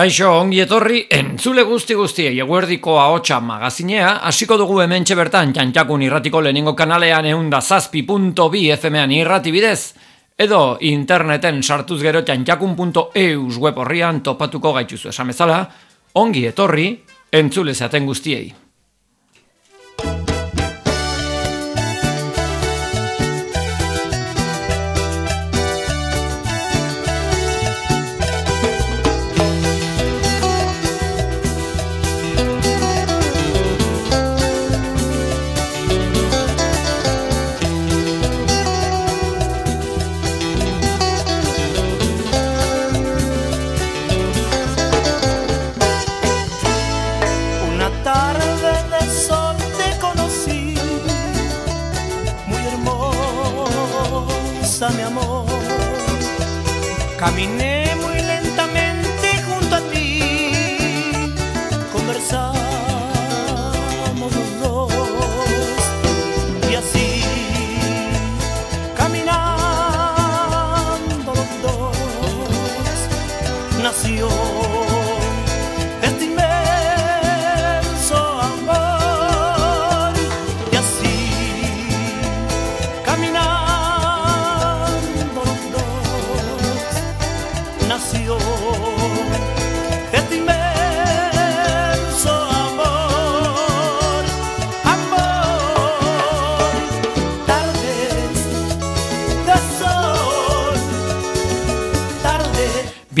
Kaixo, ongi etorri, entzule guzti guztiei eguerdiko ahotsa magazinea, hasiko dugu hemen bertan txantxakun irratiko lehenengo kanalean eunda zazpi.bi FM-an irrati bidez, edo interneten sartuz gero txantxakun.eus web horrian topatuko gaituzu. Esamezala, ongi etorri, entzule zaten guztiei. Caminé.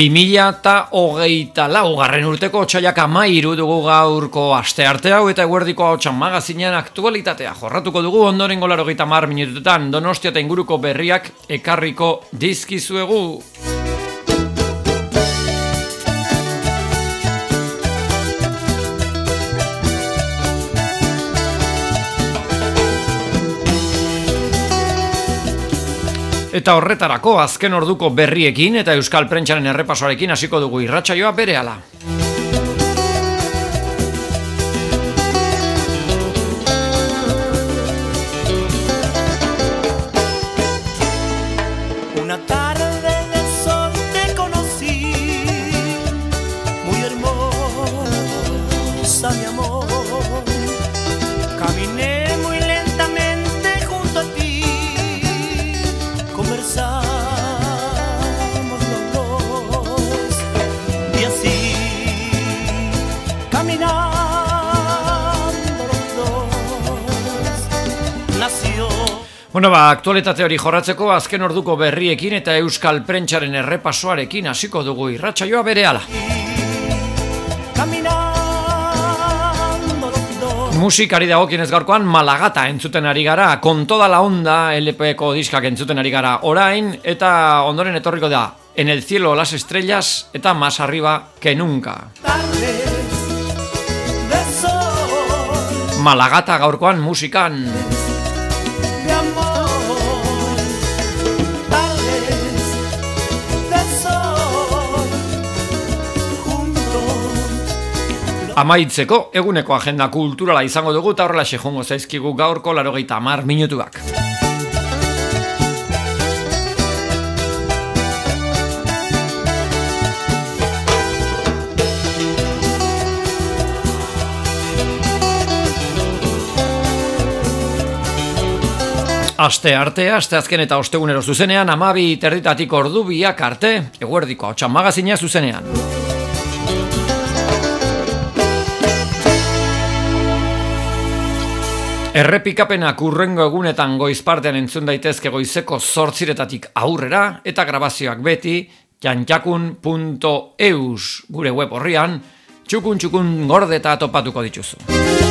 Bimila eta hogeita laugarren urteko txaiak amairu dugu gaurko aste arte hau eta eguerdiko hau magazinean aktualitatea. Jorratuko dugu ondoren golaro gita mar minututan donostia inguruko berriak ekarriko dizkizuegu. Eta horretarako azken orduko berriekin eta Euskal Prentsaren errepasoarekin hasiko dugu irratsaioa berehala. Bueno, ba, aktualitate hori jorratzeko azken orduko berriekin eta Euskal Prentsaren errepasoarekin hasiko dugu irratsaioa berehala. Musikari dagokien ez gaurkoan Malagata entzuten ari gara, kontoda la onda LPko diskak entzuten ari gara orain, eta ondoren etorriko da, en el cielo las estrellas, eta más arriba que nunca. Malagata gaurkoan musikan. Amaitzeko eguneko agenda kulturala izango dugu eta horrela sejongo zaizkigu gaurko larogeita amar minutuak. Aste arte, aste azken eta ostegunero zuzenean, amabi terditatik ordu biak arte, eguerdiko hau magazina zuzenean. Errepikapenak urrengo egunetan goizpartean entzun daitezke goizeko zortziretatik aurrera eta grabazioak beti jantxakun.eus gure web horrian txukun txukun gordeta topatuko dituzu.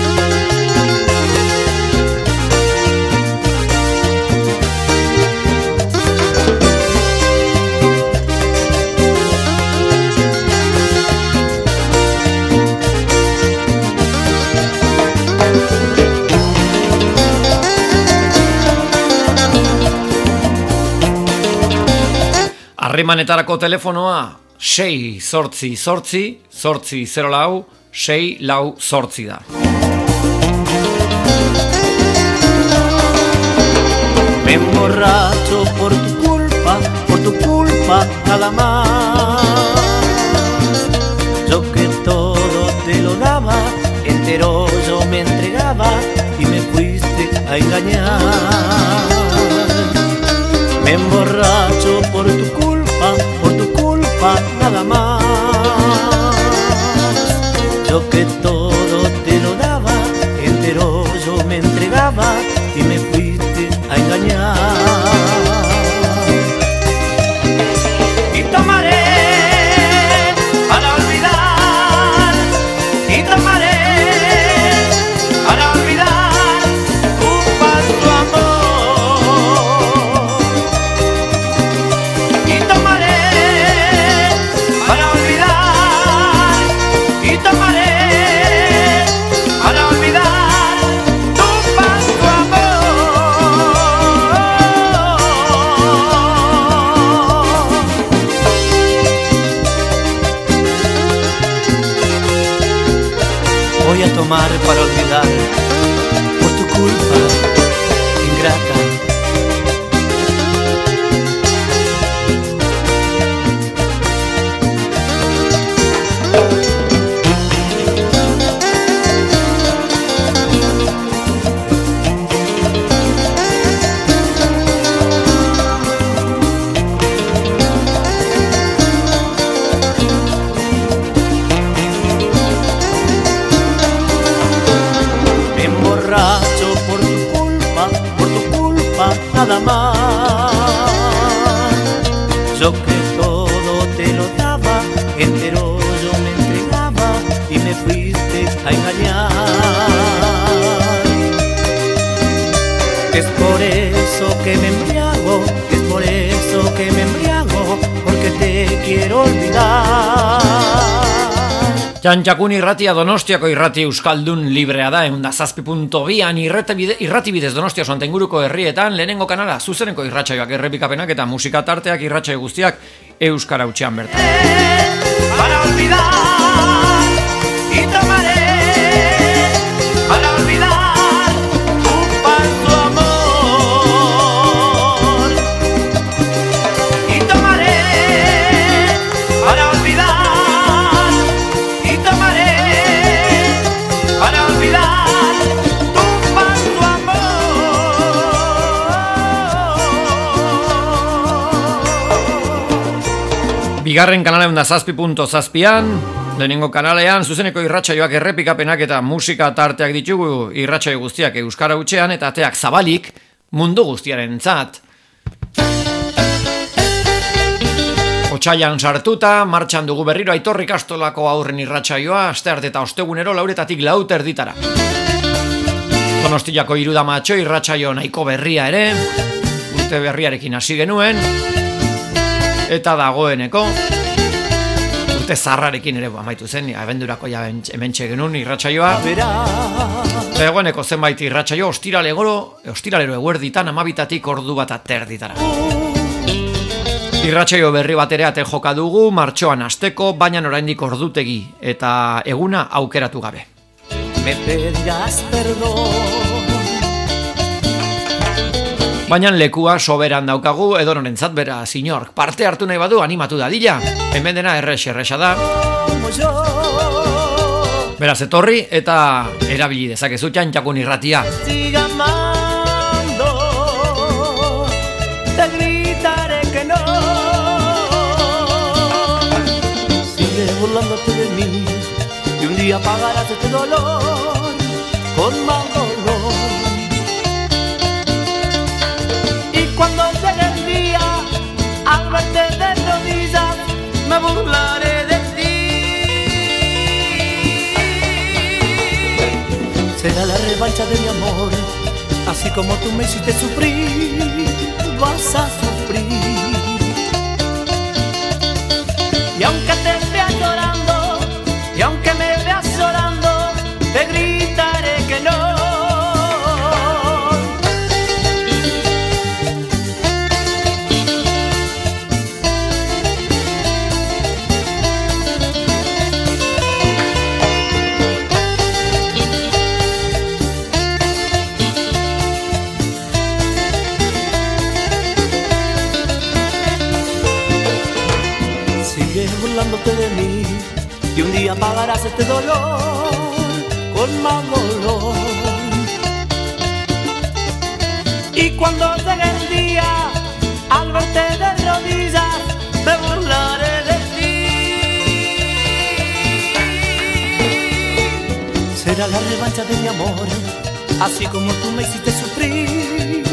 Harremanetarako telefonoa 6 sortzi sortzi, sortzi 0 lau, 6 lau sortzi da. Me emborracho por tu culpa, por tu culpa, calamar. Yo que todo te lo daba, entero yo me entregaba y me fuiste a engañar. Me Yo que todo Txantxakun irratia donostiako irrati euskaldun librea da, egun da zazpi.bian irratibidez donostia soan tenguruko herrietan, lehenengo kanala zuzeneko irratsaioak errepikapenak eta musika tarteak irratsaio guztiak euskara utxean bertan. Para olvidar, Bigarren kanalean da zazpi punto zazpian, lehenengo kanalean, zuzeneko irratsaioak errepikapenak eta musika tarteak ditugu irratsaio guztiak Euskara utxean eta ateak zabalik mundu guztiaren zat. Otsaian sartuta, martxan dugu berriro aitorrik astolako aurren irratsaioa, aste arte eta ostegunero lauretatik lauter ditara. Donostiako iruda matxo irratsaio nahiko berria ere, urte berriarekin hasi genuen, eta dagoeneko urte zarrarekin ere amaitu zen abendurako ja hemen genuen irratsaioa. Dagoeneko zenbait irratsaio ostirale goro ostiralero eguerditan amabitatik ordu bat aterditara. Irratsaio berri bat ere ate joka dugu martxoan asteko baina oraindik ordutegi eta eguna aukeratu gabe. Me pedirás perdón Baina lekua soberan daukagu edo norentzat bera, signor, parte hartu nahi badu animatu da dila. Hemen dena errex errexa da. Beraz etorri eta erabili dezakezu txantxakun irratia. Burlándote de mí Y un día pagarás este dolor Con más burlaré de ti. Será la revancha de mi amor, así como tú me hiciste sufrir, vas a sufrir. Y aunque te veas llorando, y un día pagarás este dolor con más dolor. Y cuando llegue el día, al verte de rodillas, me burlaré de ti. Será la revancha de mi amor, así como tú me hiciste sufrir,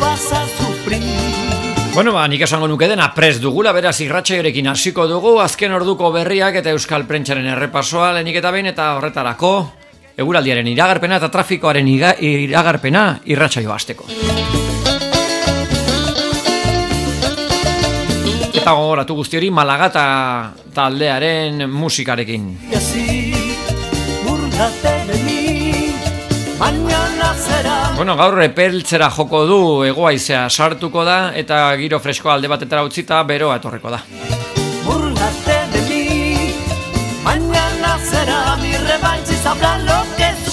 vas a sufrir. Bueno, ba, nik esango nuke dena pres dugula, beraz irratxaiorekin hasiko dugu, azken orduko berriak eta Euskal Prentsaren errepasoa lehenik eta behin eta horretarako eguraldiaren iragarpena eta trafikoaren iragarpena irratsaio hasteko. Eta gogoratu guzti hori Malagata taldearen musikarekin. Bueno, gaur epeltzera joko du egoaizea sartuko da eta giro freskoa alde batetara utzita beroa etorriko da.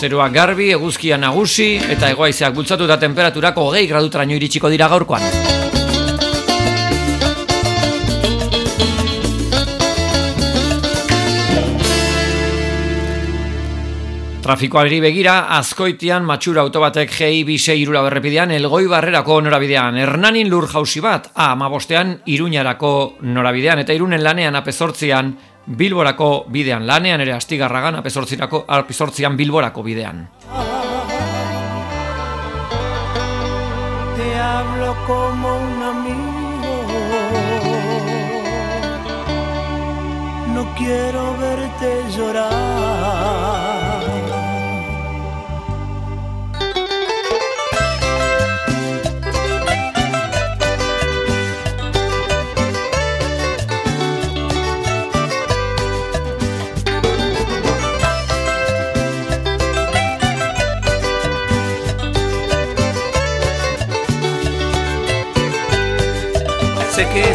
Zerua garbi, eguzkia nagusi eta egoaizeak bultzatu eta temperaturako hogei gradutraino iritsiko dira gaurkoan. Trafikoari begira, azkoitian matxura autobatek GI bise irura berrepidean elgoi barrerako norabidean. Hernanin lur jausi bat, A amabostean iruñarako norabidean, eta irunen lanean apezortzian Bilborako bidean. Lanean ere astigarragan apezortzirako, apezortzian Bilborako bidean. Te hablo como un amigo. No quiero verte llorar.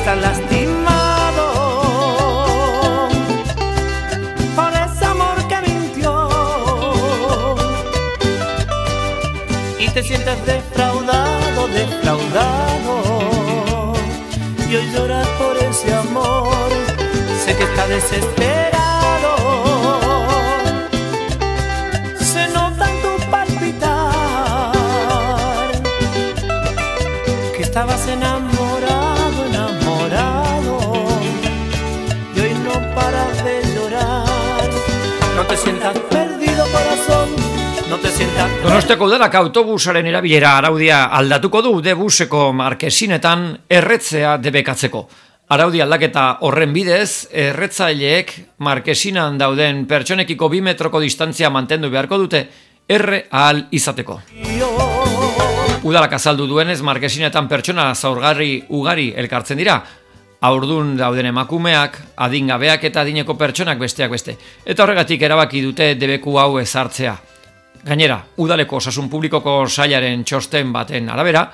Estás lastimado. Por ese amor que mintió. Y te sientes defraudado, defraudado. Y hoy lloras por ese amor. Sé que está desesperado, se nota en tu palpitar que estabas enamorado, No te sientas perdido, corazón, no te sientas Donostiako udalak autobusaren erabilera araudia aldatuko du debuseko markesinetan erretzea debekatzeko. Araudi aldaketa horren bidez, erretzaileek markesinan dauden pertsonekiko bi metroko distantzia mantendu beharko dute erre ahal izateko. Udalak azaldu duenez, markesinetan pertsona zaurgarri ugari elkartzen dira, aurdun dauden emakumeak, adingabeak eta adineko pertsonak besteak beste. Eta horregatik erabaki dute debeku hau ezartzea. Gainera, udaleko osasun publikoko sailaren txosten baten arabera,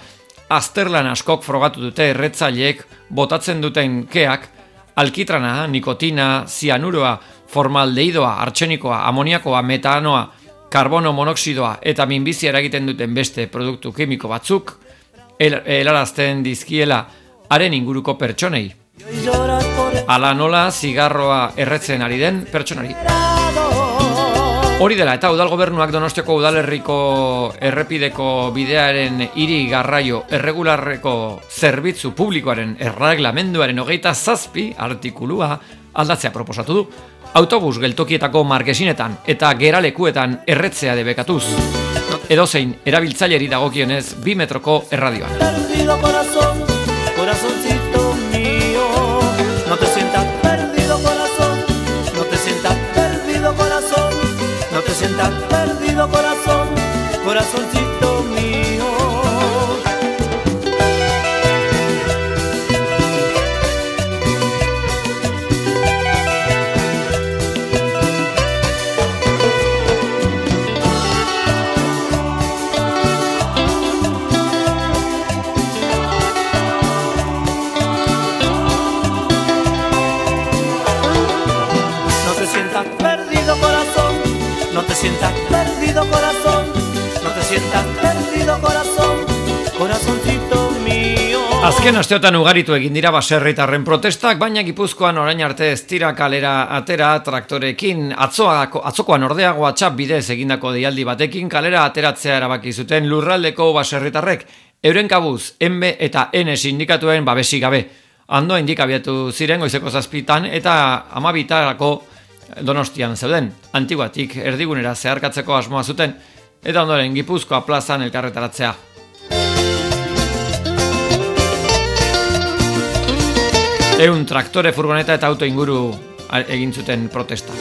azterlan askok frogatu dute erretzaileek botatzen duten keak, alkitrana, nikotina, zianuroa, formaldeidoa, artxenikoa, amoniakoa, metanoa, karbono monoksidoa eta minbizia eragiten duten beste produktu kimiko batzuk, hel- helarazten dizkiela haren inguruko pertsonei. Ala nola zigarroa erretzen ari den pertsonari. Hori dela, eta udal gobernuak donostiako udalerriko errepideko bidearen hiri garraio erregularreko zerbitzu publikoaren erreglamenduaren hogeita zazpi artikulua aldatzea proposatu du. Autobus geltokietako markesinetan eta geralekuetan erretzea debekatuz. Edozein erabiltzaileri dagokionez bi metroko erradioan. No te sientas perdido corazón, no te sientas perdido corazón, sientas perdido corazón, corazoncito mío. Azken asteotan ugaritu egin dira baserritarren protestak, baina Gipuzkoan orain arte ez dira kalera atera traktorekin atzoako, atzokoan ordea WhatsApp bidez egindako deialdi batekin kalera ateratzea erabaki zuten lurraldeko baserritarrek Euren kabuz, MB eta N sindikatuen babesi gabe. Ando indikabiatu ziren goizeko zazpitan eta amabitarako donostian zeuden. Antiguatik erdigunera zeharkatzeko asmoa zuten eta ondoren Gipuzkoa plazan elkarretaratzea. Eun traktore, furgoneta eta auto inguru egin zuten protesta.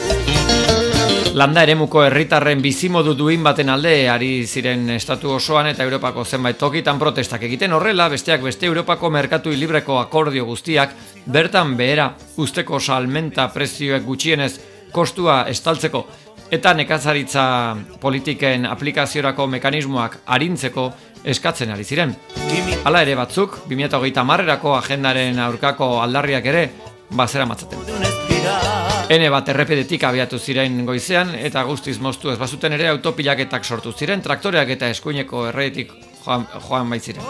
Landa eremuko herritarren bizimodu duin baten alde ari ziren estatu osoan eta Europako zenbait tokitan protestak egiten horrela, besteak beste Europako merkatu libreko akordio guztiak bertan behera usteko salmenta prezioek gutxienez kostua estaltzeko eta nekazaritza politiken aplikaziorako mekanismoak arintzeko eskatzen ari ziren. Hala ere batzuk, 2008 marrerako agendaren aurkako aldarriak ere, bazera matzaten. Hene bat errepedetik abiatu ziren goizean eta guztiz moztu ez bazuten ere autopilaketak sortu ziren, traktoreak eta eskuineko erreetik joan, joan baitziren.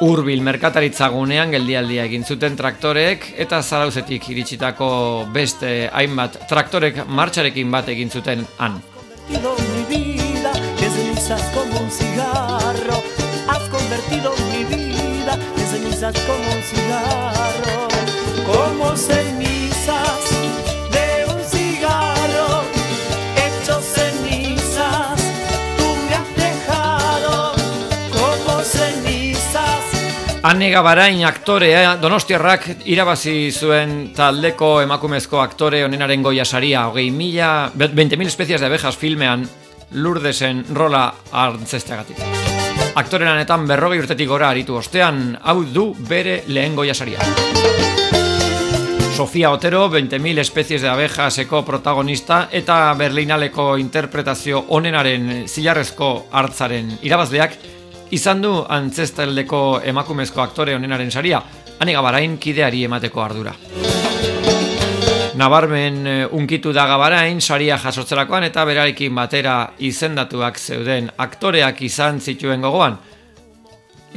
Urbil merkataritza gunean geldialdia egin zuten traktoreek eta zarauzetik iritsitako beste hainbat traktorek martxarekin bat egin zuten han. Has convertido mi vida en cenizas como un cigarro. Ane Gabarain aktorea Donostiarrak irabazi zuen taldeko emakumezko aktore onenaren goia saria, hogei mila, 20.000 espezies de abejas filmean Lurdesen rola hartzesteagatik. Aktoreranetan berrogei urtetik gora aritu ostean, hau du bere lehen goia saria. Sofia Otero, 20.000 espezies de abejaseko protagonista eta berlinaleko interpretazio onenaren zilarrezko hartzaren irabazleak, izan du antzestaldeko emakumezko aktore onenaren saria, anegabarain kideari emateko ardura. Nabarmen eh, unkitu da gabarain, saria jasotzerakoan eta berarekin batera izendatuak zeuden aktoreak izan zituen gogoan.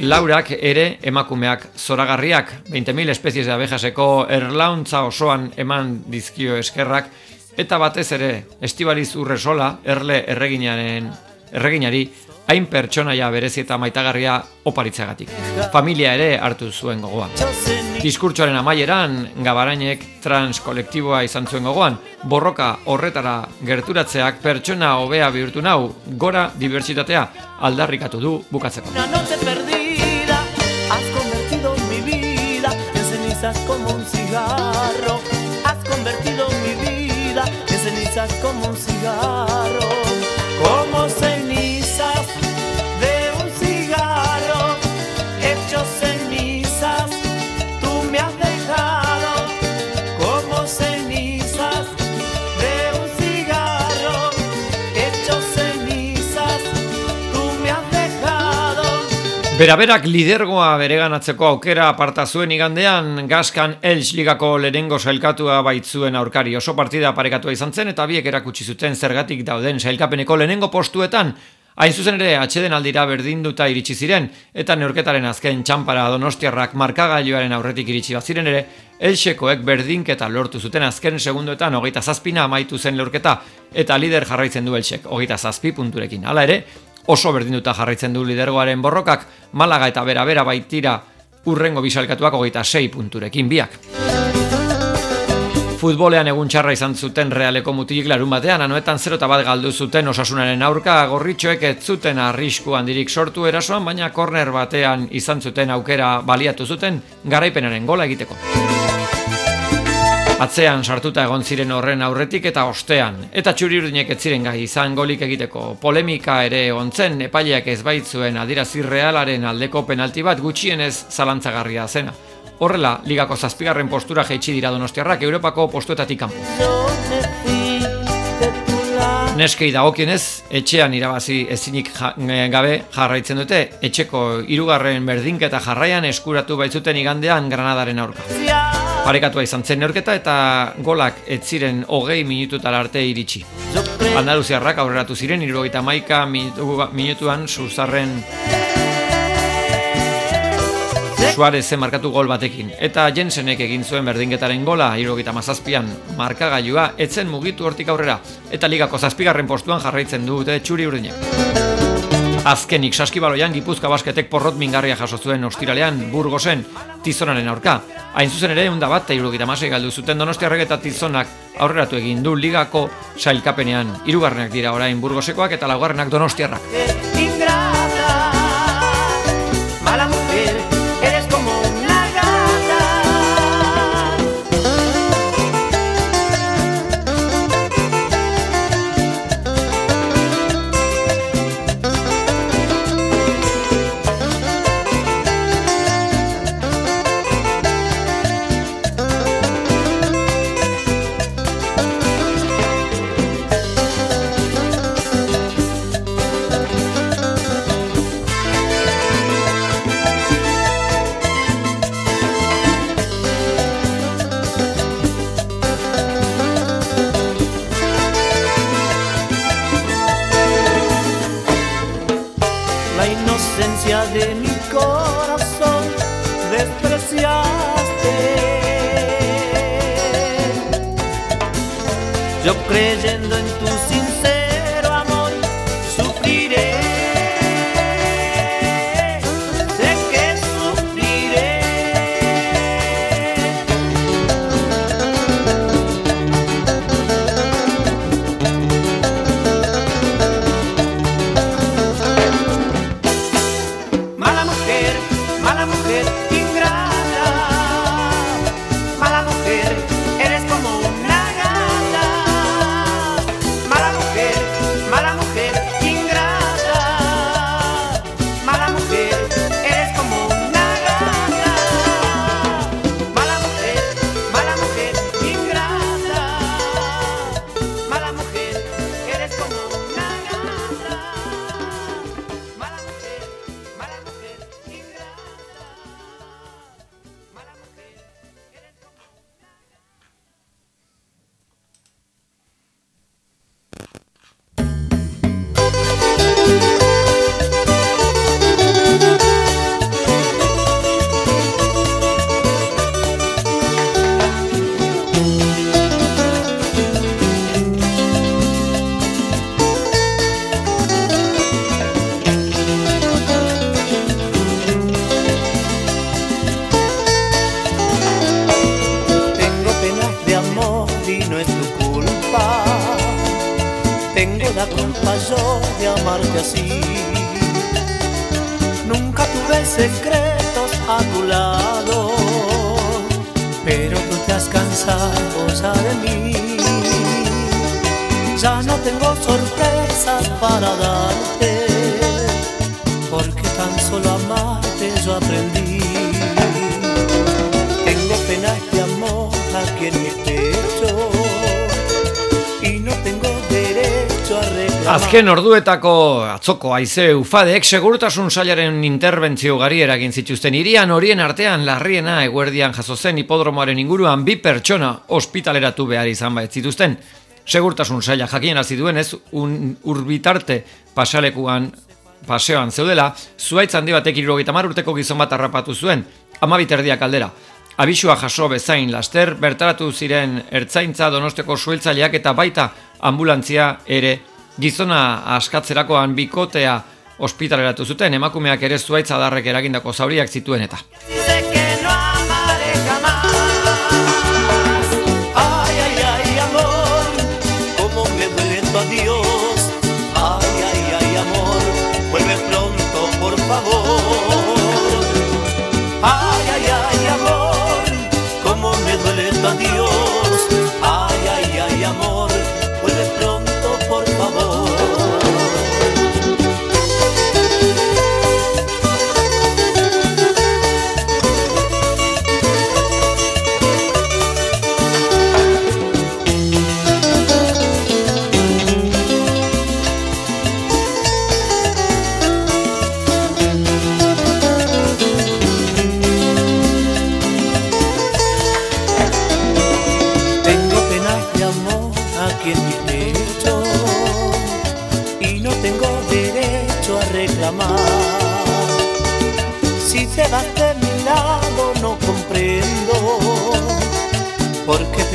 Laurak ere emakumeak zoragarriak, 20.000 espezies de abejaseko erlauntza osoan eman dizkio eskerrak, eta batez ere estibaliz urresola erle erreginaren erreginari hain pertsonaia berezi eta maitagarria oparitzagatik. Familia ere hartu zuen gogoan. Diskurtsoaren amaieran, gabarainek trans kolektiboa izan zuen gogoan, borroka horretara gerturatzeak pertsona hobea bihurtu nau, gora diversitatea aldarrikatu du bukatzeko. Has convertido mi vida en cenizas como un cigarro. Beraberak lidergoa bereganatzeko aukera aparta zuen igandean Gaskan Elch ligako lehenengo sailkatua baitzuen aurkari oso partida parekatua izan zen eta biek erakutsi zuten zergatik dauden sailkapeneko lehenengo postuetan Hain zuzen ere, atxeden aldira berdinduta iritsi ziren, eta neurketaren azken txampara donostiarrak markagailuaren aurretik iritsi baziren ere, Elxekoek berdinketa lortu zuten azken segunduetan hogeita zazpina amaitu zen lorketa, eta lider jarraitzen du Elxek, hogeita zazpi punturekin. Hala ere, oso berdinduta jarraitzen du lidergoaren borrokak, malaga eta bera-bera baitira urrengo bisalkatuak hogeita sei punturekin biak. Futbolean egun txarra izan zuten realeko mutilik larun batean, anoetan zero bat galdu zuten osasunaren aurka, gorritxoek ez zuten arrisku handirik sortu erasoan, baina korner batean izan zuten aukera baliatu zuten garaipenaren gola egiteko. Atzean sartuta egon ziren horren aurretik eta ostean, eta txuri urdinek ez ziren gai izan golik egiteko. Polemika ere ontzen, epaileak ez baitzuen adirazi realaren aldeko penalti bat gutxienez zalantzagarria zena. Horrela, ligako zazpigarren postura jaitsi dira donostiarrak Europako postuetatik kanpo. Neskei dagokienez, etxean irabazi ezinik eh, gabe jarraitzen dute, etxeko hirugarren berdinketa jarraian eskuratu baitzuten igandean Granadaren aurka. Parekatua izan zen neurketa eta golak ez ziren hogei minututara arte iritsi. Andaluziarrak aurreratu ziren, irurogeita maika minutuan zuzarren Suarez zen markatu gol batekin. Eta Jensenek egin zuen berdingetaren gola, irogita mazazpian, markagailua, etzen mugitu hortik aurrera. Eta ligako zazpigarren postuan jarraitzen dute txuri urdinek. Azkenik saskibaloian Gipuzkoa basketek porrot mingarria jaso zuen ostiralean Burgosen tizonaren aurka. Hain zuzen ere, unda bat, eta masei galdu zuten donostiarrek eta tizonak aurreratu egin du ligako sailkapenean. Hirugarrenak dira orain Burgosekoak eta laugarrenak donostiarrak. Azken orduetako atzoko aize ufadek segurtasun sailaren interbentzio gari eragin zituzten irian horien artean larriena eguerdian jaso zen hipodromoaren inguruan bi pertsona ospitaleratu behar izan bait zituzten. Segurtasun saila jakien hasi duenez un urbitarte pasalekuan paseoan zeudela, zuaitz handi batek 70 urteko gizon bat harrapatu zuen, 12 erdiak aldera. Abisua jaso bezain laster bertaratu ziren ertzaintza Donosteko sueltzaileak eta baita ambulantzia ere Gizona askatzerakoan bikotea ospitaleratu zuten emakumeak ere zuaitza darrek eragindako zauriak zituen eta.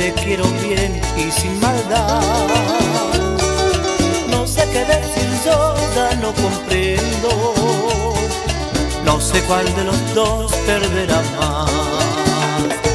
Te quiero bien y sin maldad. No sé qué decir yo ya no comprendo. No sé cuál de los dos perderá más.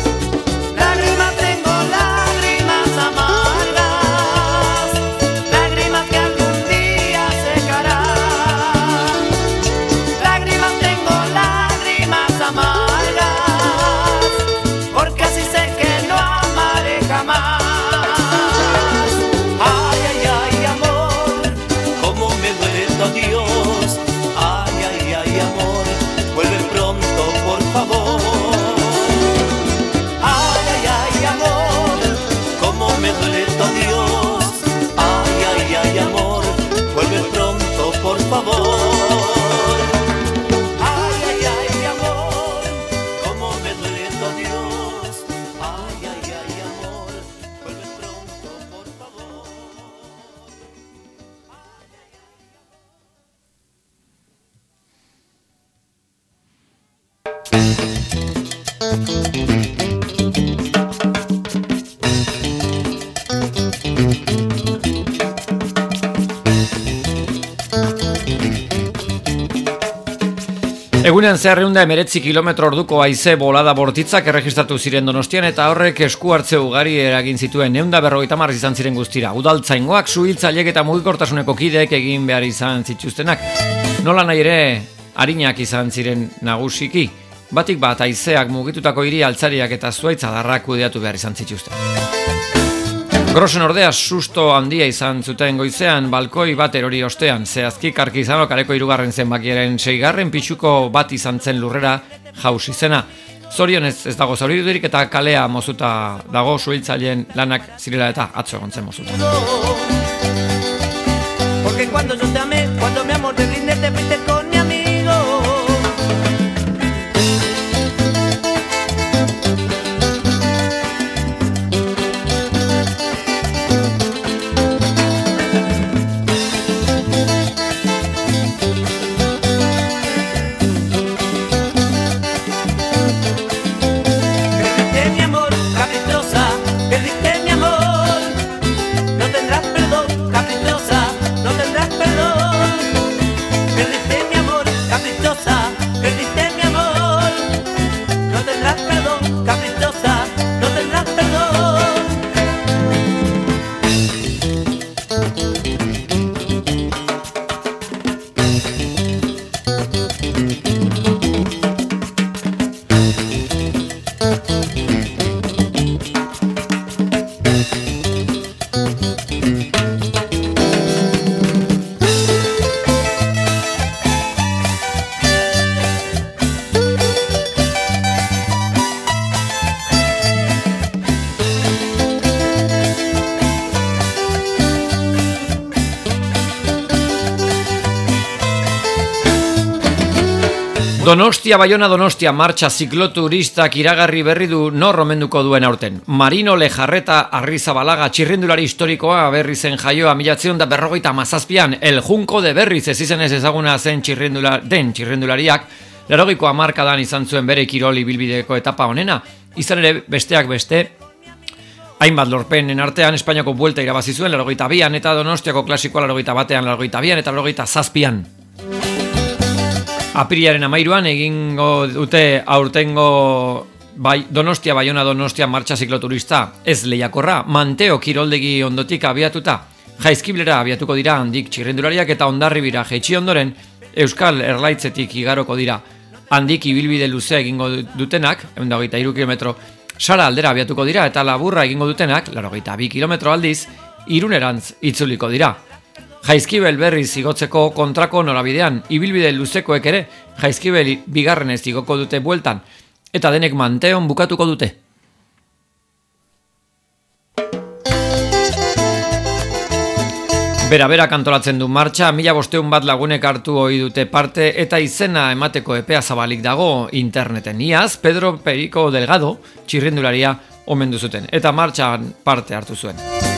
Egunean zehar eunda emeretzi kilometro orduko aize bolada bortitzak erregistratu ziren donostian eta horrek esku hartze ugari eragin zituen eunda berrogeita marri izan ziren guztira. Udaltzaingoak, suhiltzaiek eta mugikortasuneko kideek egin behar izan zituztenak. Nola nahi ere, harinak izan ziren nagusiki. Batik bat aizeak mugitutako hiri altzariak eta zuaitza darrak kudeatu behar izan zituzten. Grosen ordea susto handia izan zuten goizean balkoi bat erori ostean, zehazki karki izan kareko irugarren zenbakiaren seigarren pixuko bat izan zen lurrera jaus izena. Zorionez ez dago zauridurik eta kalea mozuta dago suhiltzaileen lanak zirela eta atzo egon mozuta. Porque cuando yo te amé, cuando mi amor te brinde, te Donostia Baiona Donostia marcha zikloturistak iragarri berri du nor omenduko duen aurten. Marino Lejarreta Arrizabalaga txirrindulari historikoa berri zen jaioa milatzen da berrogeita mazazpian El Junko de Berriz ez izenez ezaguna zen txirrindula, den txirrindulariak larogiko hamarkadan izan zuen bere kiroli bilbideko etapa honena. Izan ere besteak beste Hainbat lorpenen artean Espainiako buelta irabazi zuen 82an eta Donostiako klasikoa 81an, 82an eta 87an. Apirilaren amairuan egingo dute aurtengo bai, Donostia Baiona Donostia martxa zikloturista ez lehiakorra, manteo kiroldegi ondotik abiatuta, jaizkiblera abiatuko dira handik txirrendulariak eta ondarribira jetxi ondoren Euskal Erlaitzetik igaroko dira. Handik ibilbide luzea egingo dutenak, egun da kilometro, sara aldera abiatuko dira eta laburra egingo dutenak, laro gaita bi kilometro aldiz, irunerantz itzuliko dira. Jaizkibel berri zigotzeko kontrako norabidean, ibilbide luzekoek ere, jaizkibel bigarren ez zigoko dute bueltan, eta denek manteon bukatuko dute. Bera-bera kantolatzen du martxa, mila bosteun bat lagunek hartu hoi dute parte, eta izena emateko epea zabalik dago interneten. Iaz, Pedro Perico Delgado, txirrindularia, omen duzuten, eta martxan parte hartu zuen.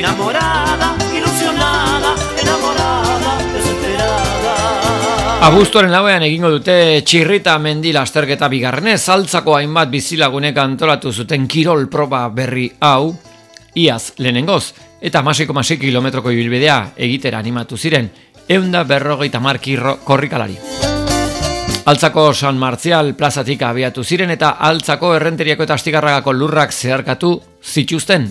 Enamorada, ilusionada, enamorada, desesperada. Abuztuaren lauean egingo dute txirrita mendi lasterketa bigarrenez, altzako hainbat bizilagunek antolatu zuten kirol proba berri hau, iaz lehenengoz, eta masiko masik kilometroko ibilbidea egitera animatu ziren, eunda berrogeita markirro korrikalari. Altzako San Martzial plazatik abiatu ziren eta altzako errenteriako eta astigarragako lurrak zeharkatu zituzten.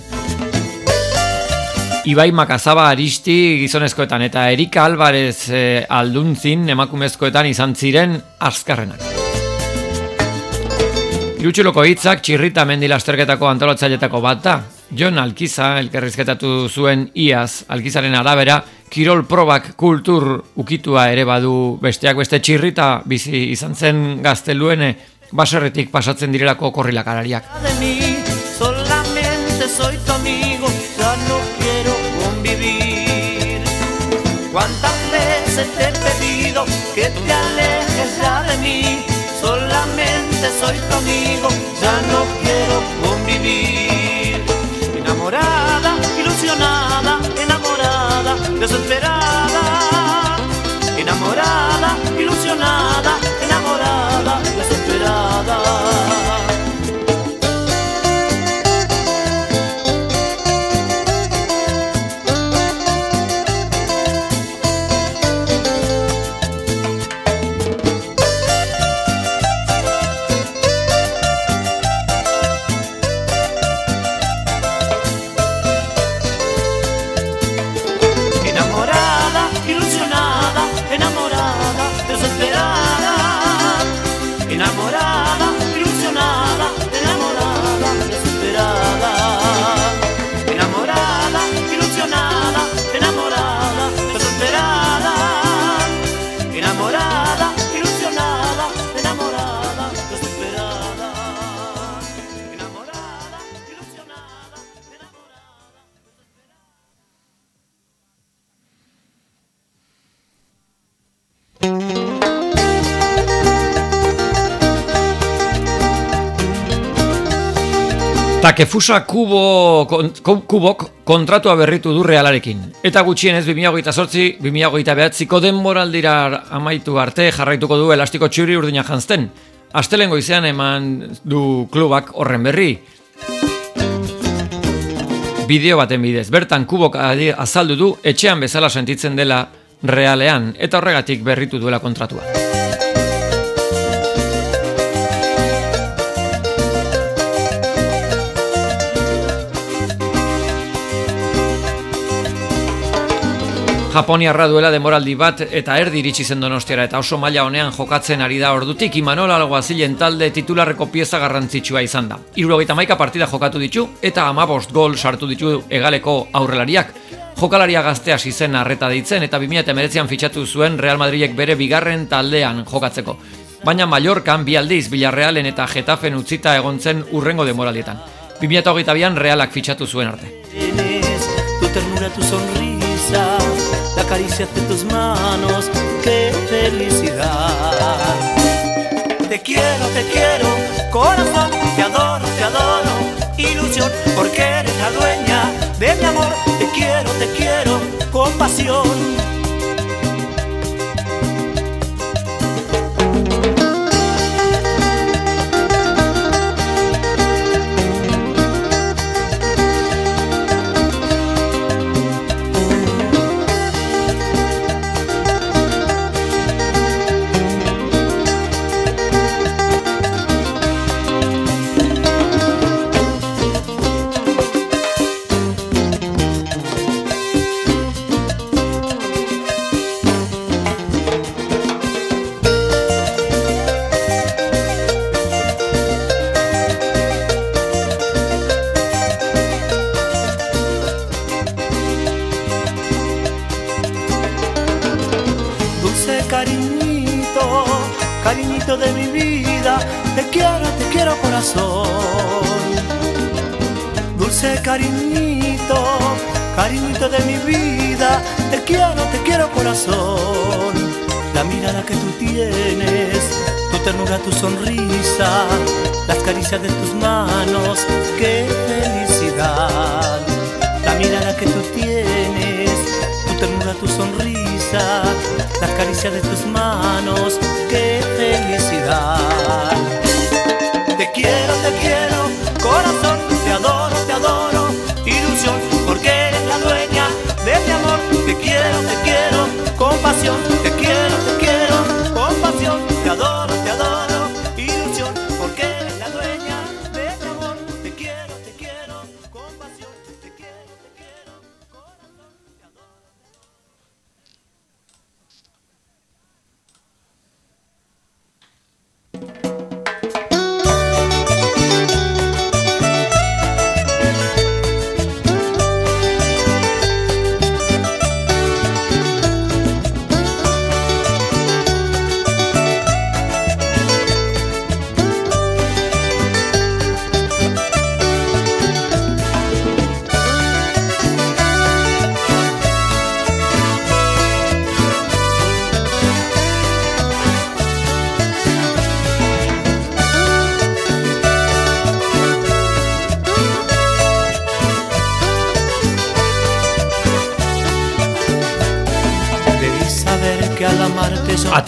Ibai Makazaba Aristi gizonezkoetan eta Erika Alvarez e, alduntzin emakumezkoetan izan ziren azkarrenak. Irutxuloko hitzak txirrita mendi lasterketako antolatzailetako bat da. Jon Alkiza elkerrizketatu zuen iaz, Alkizaren arabera, kirol probak kultur ukitua ere badu besteak beste txirrita bizi izan zen gazteluene baserretik pasatzen direlako korrilakarariak. solamente soy tu amigo, ya no veces te he pedido que te alejes ya de mí? Solamente soy tu amigo, ya no quiero convivir. Enamorada, ilusionada, enamorada, desesperada. Enamorada, ilusionada, Takefusa kubo, kubok kontratua berritu du realarekin. Eta gutxienez 2008 2008 behatziko denboraldira amaitu arte jarraituko du elastiko txuri urdina jantzten. Astelen goizean eman du klubak horren berri. Bideo baten bidez, bertan kubok azaldu du etxean bezala sentitzen dela realean eta horregatik berritu duela kontratua. Japoniarra duela demoraldi bat eta erdi iritsi zen donostiara eta oso maila honean jokatzen ari da ordutik Imanol Alguazilen talde titularreko pieza garrantzitsua izan da. Irurogeita maika partida jokatu ditu eta amabost gol sartu ditu egaleko aurrelariak. Jokalaria gaztea zen arreta ditzen eta 2008an fitxatu zuen Real Madridek bere bigarren taldean jokatzeko. Baina Mallorcan bi aldiz Villarrealen eta Getafen utzita egon zen urrengo demoraldietan. 2008an Realak fitxatu zuen arte. tu ternura, tu sonrisa, la caricia de tus manos, qué felicidad. Te quiero, te quiero, corazón, te adoro, te adoro, ilusión, porque eres la dueña de mi amor. Te quiero, te quiero, con pasión.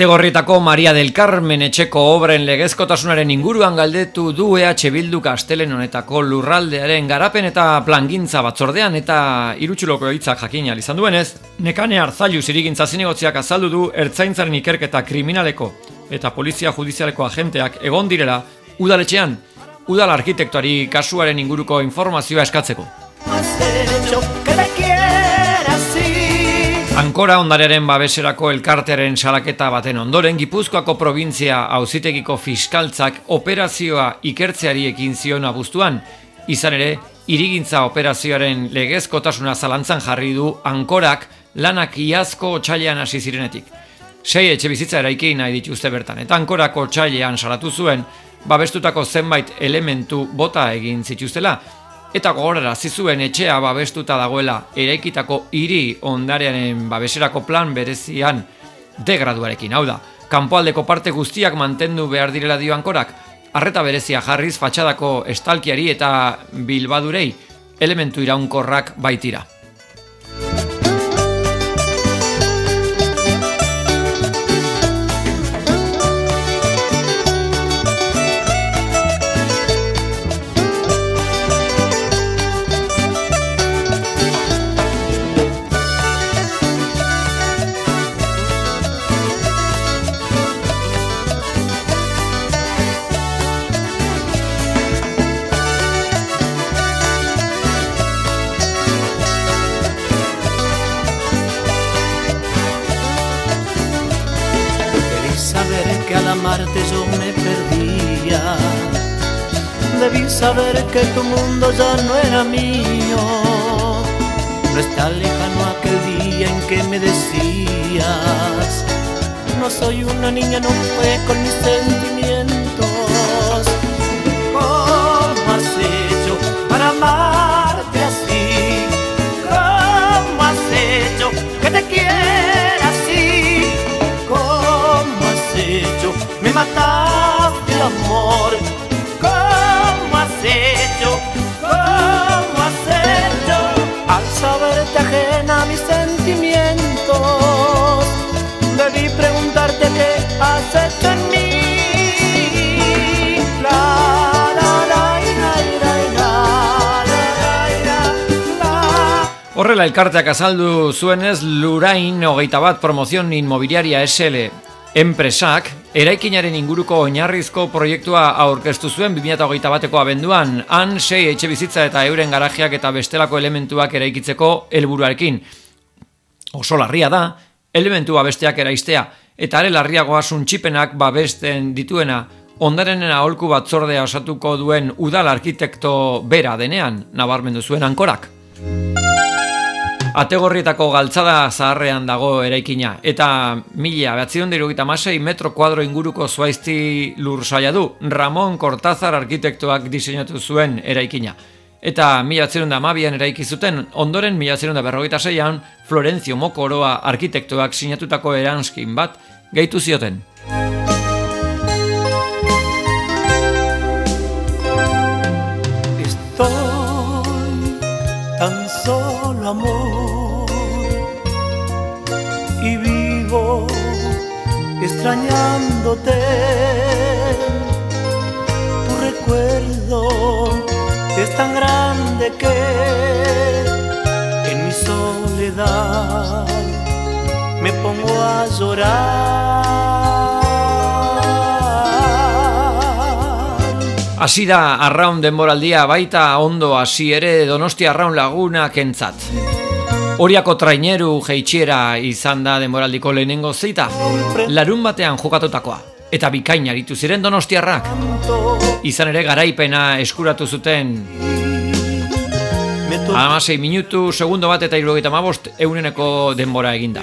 Ategorrietako Maria del Carmen etxeko obren legezkotasunaren inguruan galdetu du EH Bildu Kastelen honetako lurraldearen garapen eta plangintza batzordean eta irutxuloko hitzak jakin izan duenez, nekane hartzailu zirigintza zinegotziak azaldu du ertzaintzaren ikerketa kriminaleko eta polizia judizialeko agenteak egon direla udaletxean, udal arkitektuari kasuaren inguruko informazioa eskatzeko. Ankora ondarearen babeserako elkartearen salaketa baten ondoren Gipuzkoako provintzia auzitegiko fiskaltzak operazioa ikertzeari ekin zion abuztuan. Izan ere, irigintza operazioaren legezkotasuna zalantzan jarri du Ankorak lanak iazko otxailean hasi zirenetik. Sei etxe bizitza eraiki nahi dituzte bertan, eta Ankorako otxailean salatu zuen, babestutako zenbait elementu bota egin zituztela, eta gogorara zizuen etxea babestuta dagoela eraikitako hiri ondarearen babeserako plan berezian degraduarekin. Hau da, kanpoaldeko parte guztiak mantendu behar direla dio ankorak, arreta berezia jarriz fatxadako estalkiari eta bilbadurei elementu iraunkorrak baitira. Debí saber que tu mundo ya no era mío. No está lejano aquel día en que me decías. No soy una niña, no fue con mis sentimientos. ¿Cómo has hecho para amarte así? ¿Cómo has hecho que te quiera así? ¿Cómo has hecho? Me mataste Horrela elkarteak azaldu zuenez Lurain hogeita bat promozion inmobiliaria SL enpresak eraikinaren inguruko oinarrizko proiektua aurkeztu zuen 2008 bateko abenduan, han sei etxe bizitza eta euren garajeak eta bestelako elementuak eraikitzeko helburuarekin. Oso larria da, elementua besteak eraistea, eta are larriagoa suntxipenak babesten dituena, ondarenen aholku batzordea osatuko duen udal arkitekto bera denean, nabarmendu zuen ankorak. Ategorrietako galtzada zaharrean dago eraikina, eta mila behatzion dirugita masei metro kuadro inguruko zuaizti lur saia du, Ramon Cortázar arkitektoak diseinatu zuen eraikina. Eta mila da mabian eraiki zuten, ondoren mila da berrogeita zeian, Florencio Mokoroa arkitektoak sinatutako eranskin bat, gehitu zioten. Extrañándote. Tu recuerdo es tan grande que en mi soledad me pongo a llorar. Hasi da arraun denboraldia baita ondo hasi ere Donostia arraun laguna kentzat. Horiako traineru jeitxiera izan da demoraldiko lehenengo zeita, larun batean jokatutakoa. Eta bikain aritu ziren donostiarrak. Izan ere garaipena eskuratu zuten Amasei minutu, segundo bat eta irurogeita mabost euneneko denbora eginda.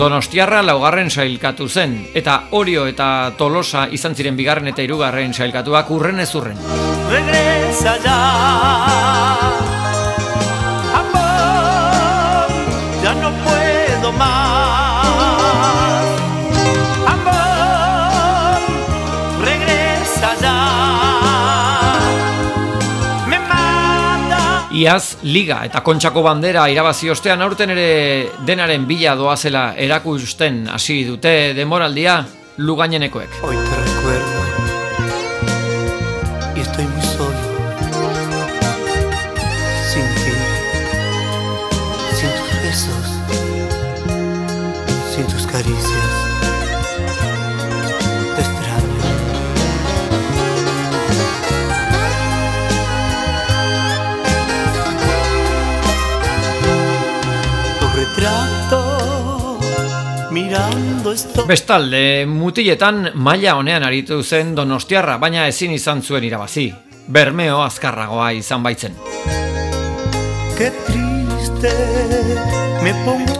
Donostiarra laugarren sailkatu zen, eta Orio eta Tolosa izan ziren bigarren eta irugarren sailkatuak urren ez urren. Regresa ya Iaz, liga eta kontxako bandera irabazi ostean aurten ere denaren bila doazela erakusten hasi dute demoraldia lugainenekoek. Hoy te recuerdo y estoy muy solo. caricias. Bestalde, mutiletan maila honean aritu zen Donostiarra, baina ezin izan zuen irabazi. Bermeo azkarragoa izan baitzen. Qué triste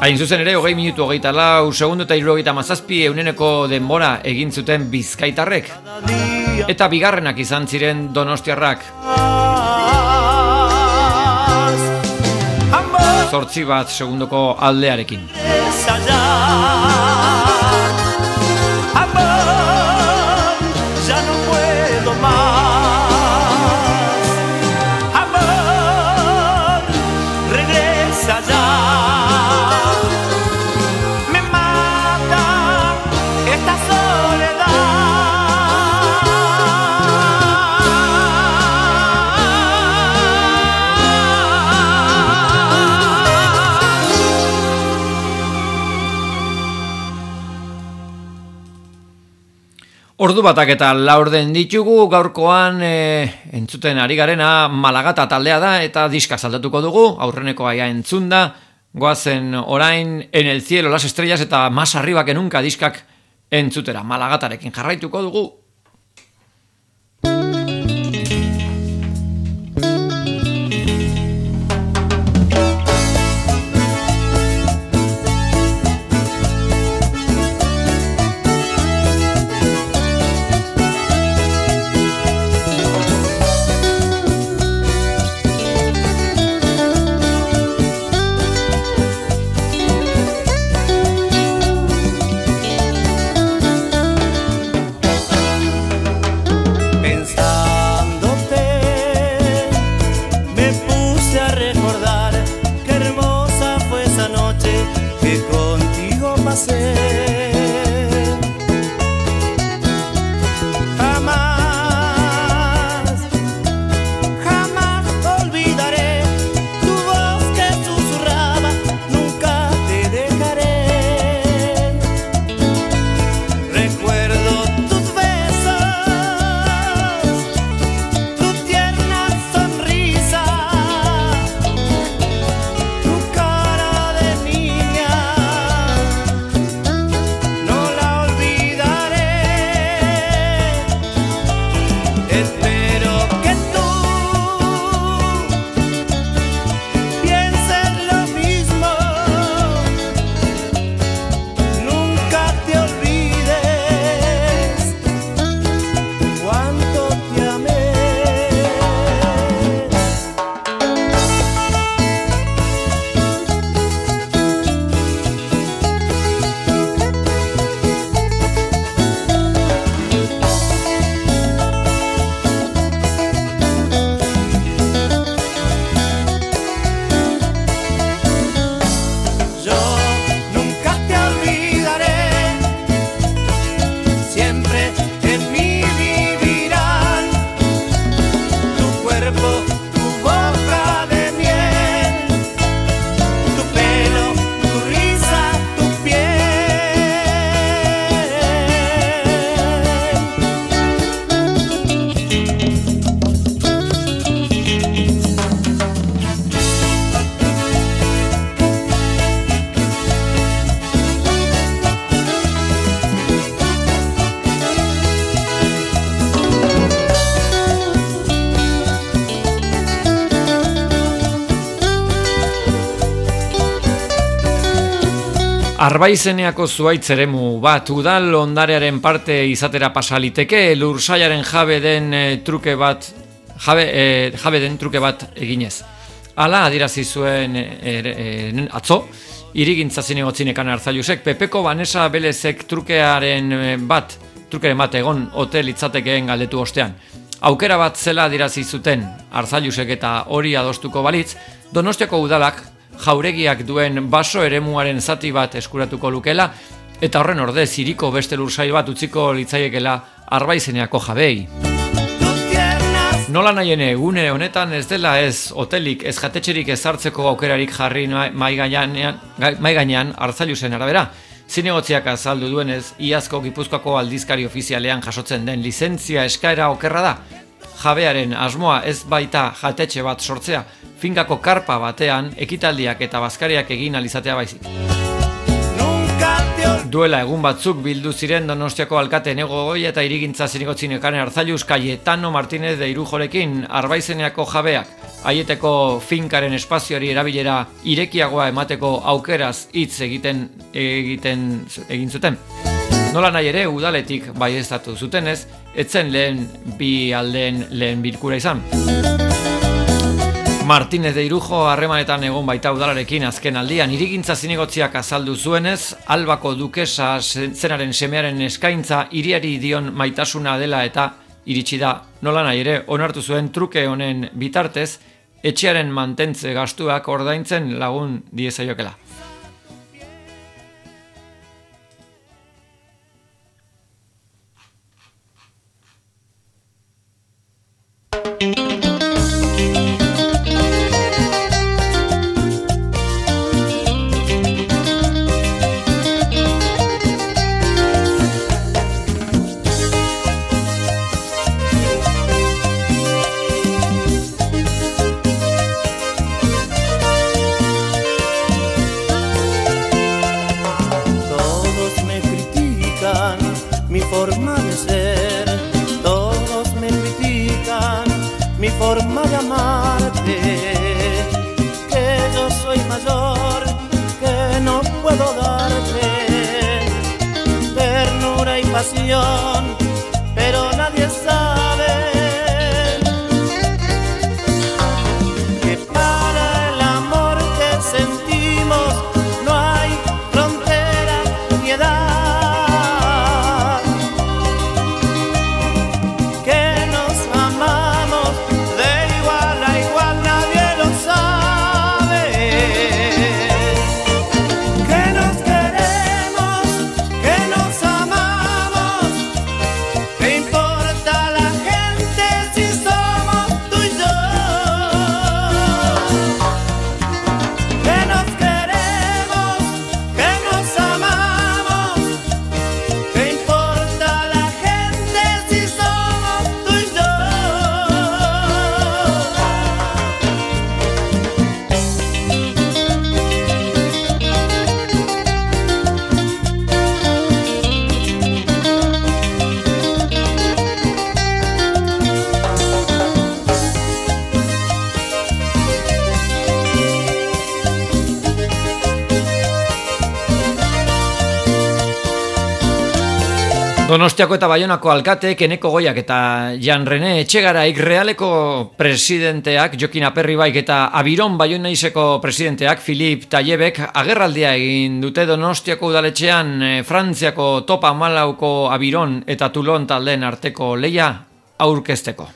Hain zuzen ere, hogei minutu hogeita lau, segundu eta irurogeita mazazpi euneneko denbora egin zuten bizkaitarrek. Eta bigarrenak izan ziren donostiarrak. Zortzi bat segundoko aldearekin. Ordu batak eta laurden ditugu gaurkoan e, entzuten ari garena Malagata taldea da eta diska saldatuko dugu, aurreneko aia entzunda, goazen orain en el cielo las estrellas eta mas arriba que nunca diskak entzutera Malagatarekin jarraituko dugu. Arbaizeneako zuaitz eremu bat udal ondarearen parte izatera pasaliteke lursaiaren jabe den e, truke bat jabe, e, jabe den truke bat eginez. Hala adirazi zuen e, atzo, irigintza zinegotzinekan hartzailusek, Pepeko Vanessa Belezek trukearen bat, trukeren bat egon hotel itzatekeen galdetu ostean. Aukera bat zela adirazi zuten hartzailusek eta hori adostuko balitz, Donostiako udalak jauregiak duen baso eremuaren zati bat eskuratuko lukela, eta horren orde ziriko beste lursai bat utziko litzaiekela arbaizeneako jabei. Nola nahiene, egune honetan ez dela ez hotelik, ez jatetxerik ezartzeko aukerarik jarri mai gainean hartzailusen arabera. Zinegotziak azaldu duenez, iazko gipuzkoako aldizkari ofizialean jasotzen den lizentzia eskaera okerra da. Jabearen asmoa ez baita jatetxe bat sortzea, finkako karpa batean ekitaldiak eta bazkariak egin alizatea baizik. Duela egun batzuk bildu ziren Donostiako alkate negogoi eta irigintza zinigotzin ekane hartzailuz Cayetano Martínez de Irujorekin arbaizeneako jabeak haieteko finkaren espazioari erabilera irekiagoa emateko aukeraz hitz egiten egiten egin zuten. Nola nahi ere udaletik bai ez zutenez, etzen lehen bi aldeen lehen bilkura izan. Martínez de Irujo harremanetan egon baita udalarekin azken aldian irigintza zinegotziak azaldu zuenez, albako dukesa zenaren semearen eskaintza iriari dion maitasuna dela eta iritsi da nola nahi ere onartu zuen truke honen bitartez, etxearen mantentze gastuak ordaintzen lagun diezaiokela. Pero Donostiako eta Baionako alkate, Keneko Goiak eta Jan René Etxegaraik realeko presidenteak, Jokin Aperri Baik eta Abiron Baionaiseko presidenteak, Filip Taiebek, agerraldia egin dute Donostiako udaletxean eh, Frantziako topa malauko Abiron eta Tulon taldeen arteko leia aurkezteko.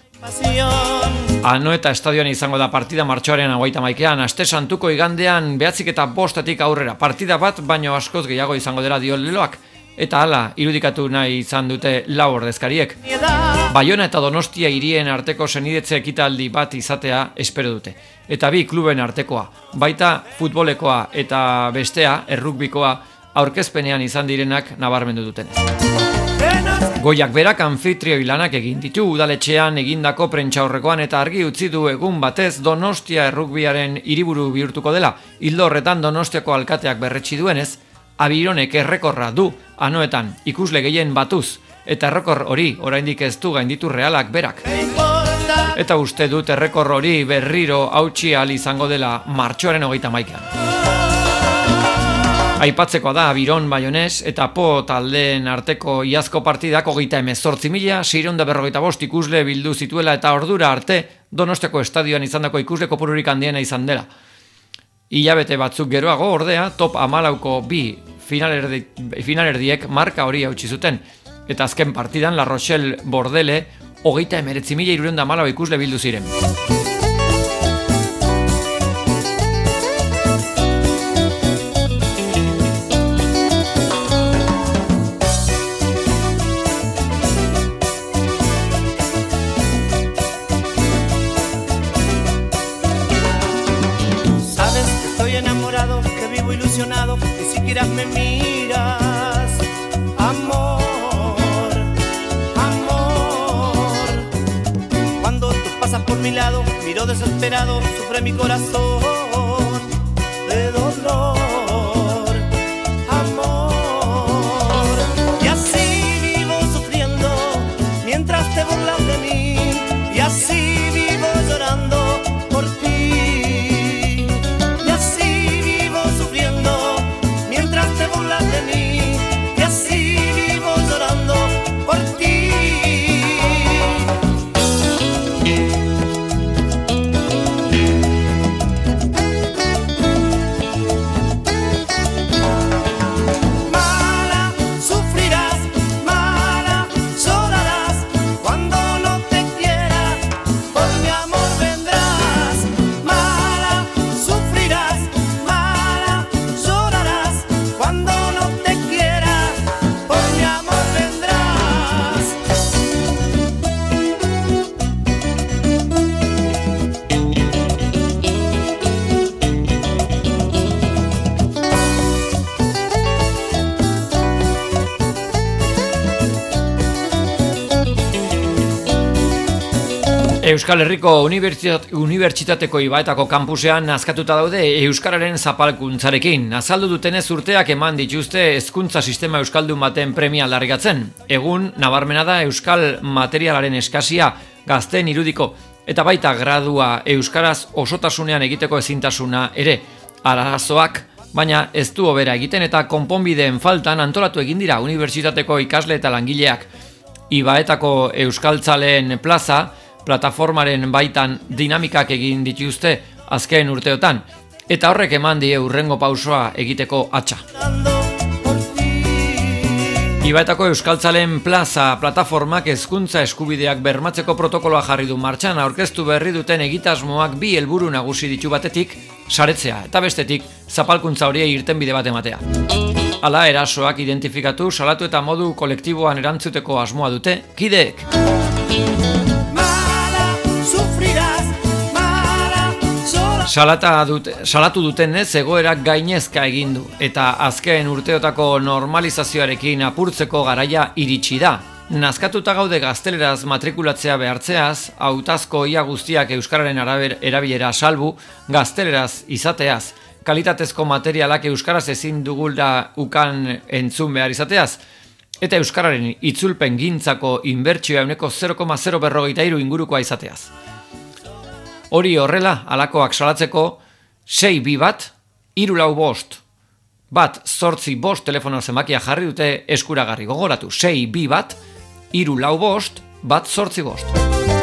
Ano eta estadioan izango da partida martxoaren aguaita maikean, aste santuko igandean behatzik eta bostatik aurrera, partida bat baino askoz gehiago izango dela dio leloak, Eta hala, irudikatu nahi izan dute lau ordezkariek. Baiona eta Donostia hirien arteko senidetze ekitaldi bat izatea espero dute. Eta bi kluben artekoa, baita futbolekoa eta bestea, errukbikoa, aurkezpenean izan direnak nabarmendu duten. Goiak berak anfitrioi lanak egin ditu udaletxean egindako prentxaurrekoan eta argi utzi du egun batez Donostia errukbiaren hiriburu bihurtuko dela. Hildo horretan Donostiako alkateak berretsi duenez, abironek errekorra du anoetan ikusle gehien batuz eta errekor hori oraindik ez du gainditu realak berak. Eta uste dut errekor hori berriro hautsi izango dela martxoaren hogeita maikan. Aipatzeko da Biron Baionez eta Po taldeen arteko iazko partidak hogeita emezortzi mila, da berrogeita bost ikusle bildu zituela eta ordura arte Donosteko estadioan izandako ikusle kopururik handiena izan dela. Ilabete batzuk geroago ordea, top amalauko bi finalerdi, finalerdiek marka hori hautsi zuten. Eta azken partidan La Rochelle Bordele hogeita emeretzi mila irurenda malau ikusle bildu ziren. Sufre mi corazón Euskal Herriko Unibertsitateko Ibaetako kampusean nazkatuta daude Euskararen zapalkuntzarekin. Azaldu dutenez urteak eman dituzte hezkuntza sistema Euskaldun baten premia largatzen. Egun, nabarmena da Euskal materialaren eskasia gazten irudiko eta baita gradua Euskaraz osotasunean egiteko ezintasuna ere. Arazoak, baina ez du obera egiten eta konponbideen faltan antolatu egin dira Unibertsitateko ikasle eta langileak. Ibaetako Euskaltzaleen plaza, plataformaren baitan dinamikak egin dituzte azken urteotan, eta horrek eman die urrengo pausoa egiteko atxa. Ibaetako Euskaltzalen plaza plataformak hezkuntza eskubideak bermatzeko protokoloa jarri du martxan aurkeztu berri duten egitasmoak bi helburu nagusi ditu batetik saretzea eta bestetik zapalkuntza horiei irten bide bat ematea. Hala erasoak identifikatu salatu eta modu kolektiboan erantzuteko asmoa dute kideek. Salata dut, salatu duten ez egoerak gainezka egin du eta azken urteotako normalizazioarekin apurtzeko garaia iritsi da. Nazkatuta gaude gazteleraz matrikulatzea behartzeaz, hautazko ia guztiak euskararen araber erabilera salbu, gazteleraz izateaz, kalitatezko materialak euskaraz ezin dugulda ukan entzun behar izateaz, eta euskararen itzulpen gintzako inbertsioa euneko 0,0 berrogeita iru ingurukoa izateaz. Hori horrela, alakoak salatzeko, sei bi bat, iru lau bost, bat zortzi bost telefono zemakia jarri dute eskuragarri gogoratu, sei bi bat, iru lau bost, bat zortzi bost.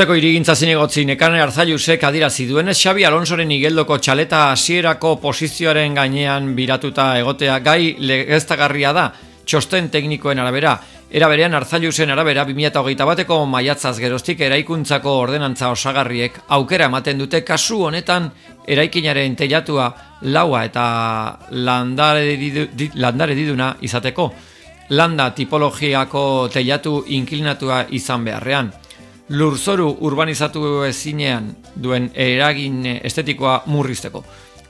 Donosteko irigintza zinegotzi nekane arzaiusek adirazi duenez Xabi Alonsoren igeldoko txaleta hasierako posizioaren gainean biratuta egotea gai legeztagarria da txosten teknikoen arabera. Era berean arzaiusen arabera 2008 bateko maiatzaz geroztik eraikuntzako ordenantza osagarriek aukera ematen dute kasu honetan eraikinaren teilatua laua eta landare, didu, landare diduna izateko. Landa tipologiako teilatu inklinatua izan beharrean lurzoru urbanizatu ezinean duen eragin estetikoa murrizteko.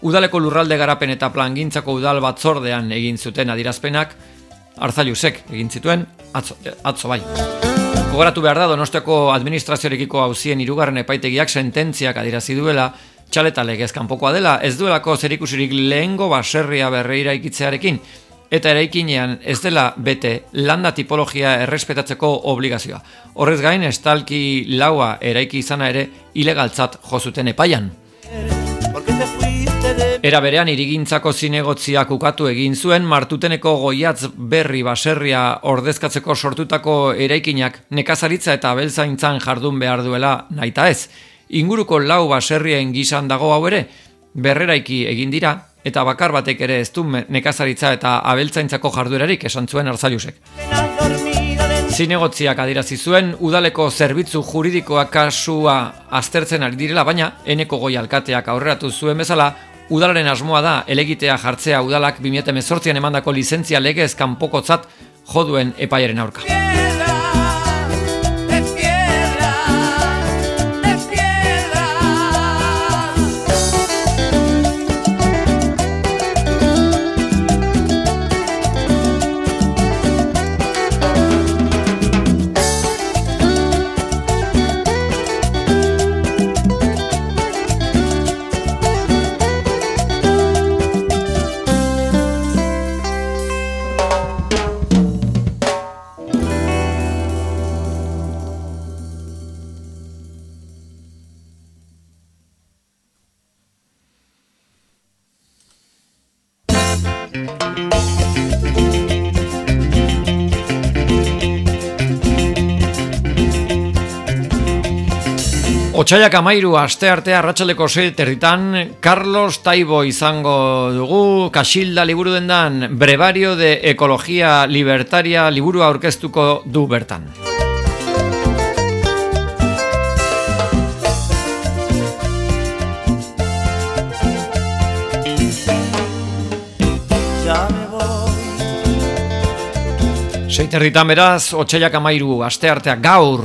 Udaleko lurralde garapen eta plangintzako udal batzordean egin zuten adirazpenak, arzailusek egin zituen, atzo, atzo bai. Gogoratu behar da, donostiako administraziorekiko hauzien irugarren epaitegiak sententziak adirazi duela, txaleta legez kanpokoa dela, ez duelako zerikusirik lehengo baserria berreira ikitzearekin, eta eraikinean ez dela bete landa tipologia errespetatzeko obligazioa. Horrez gain, estalki laua eraiki izana ere ilegaltzat jozuten epaian. Era berean irigintzako zinegotziak ukatu egin zuen martuteneko goiatz berri baserria ordezkatzeko sortutako eraikinak nekazaritza eta beltzaintzan jardun behar duela naita ez. Inguruko lau baserrien gizan dago hau ere, berreraiki egin dira eta bakar batek ere ez du nekazaritza eta abeltzaintzako jarduerarik esan zuen arzaiusek. Zinegotziak adirazi zuen udaleko zerbitzu juridikoak kasua aztertzen ari direla, baina eneko goi alkateak aurreratu zuen bezala, udalaren asmoa da elegitea jartzea udalak 2018an emandako lizentzia legez kanpokotzat joduen epaiaren aurka. Otsaiak amairu aste artea arratsaleko territan Carlos Taibo izango dugu. Kasilda liburu dendan Brevario de Ekologia Libertaria liburua aurkeztuko du bertan. Seiterritan beraz, Otsaiak amairu aste artea gaur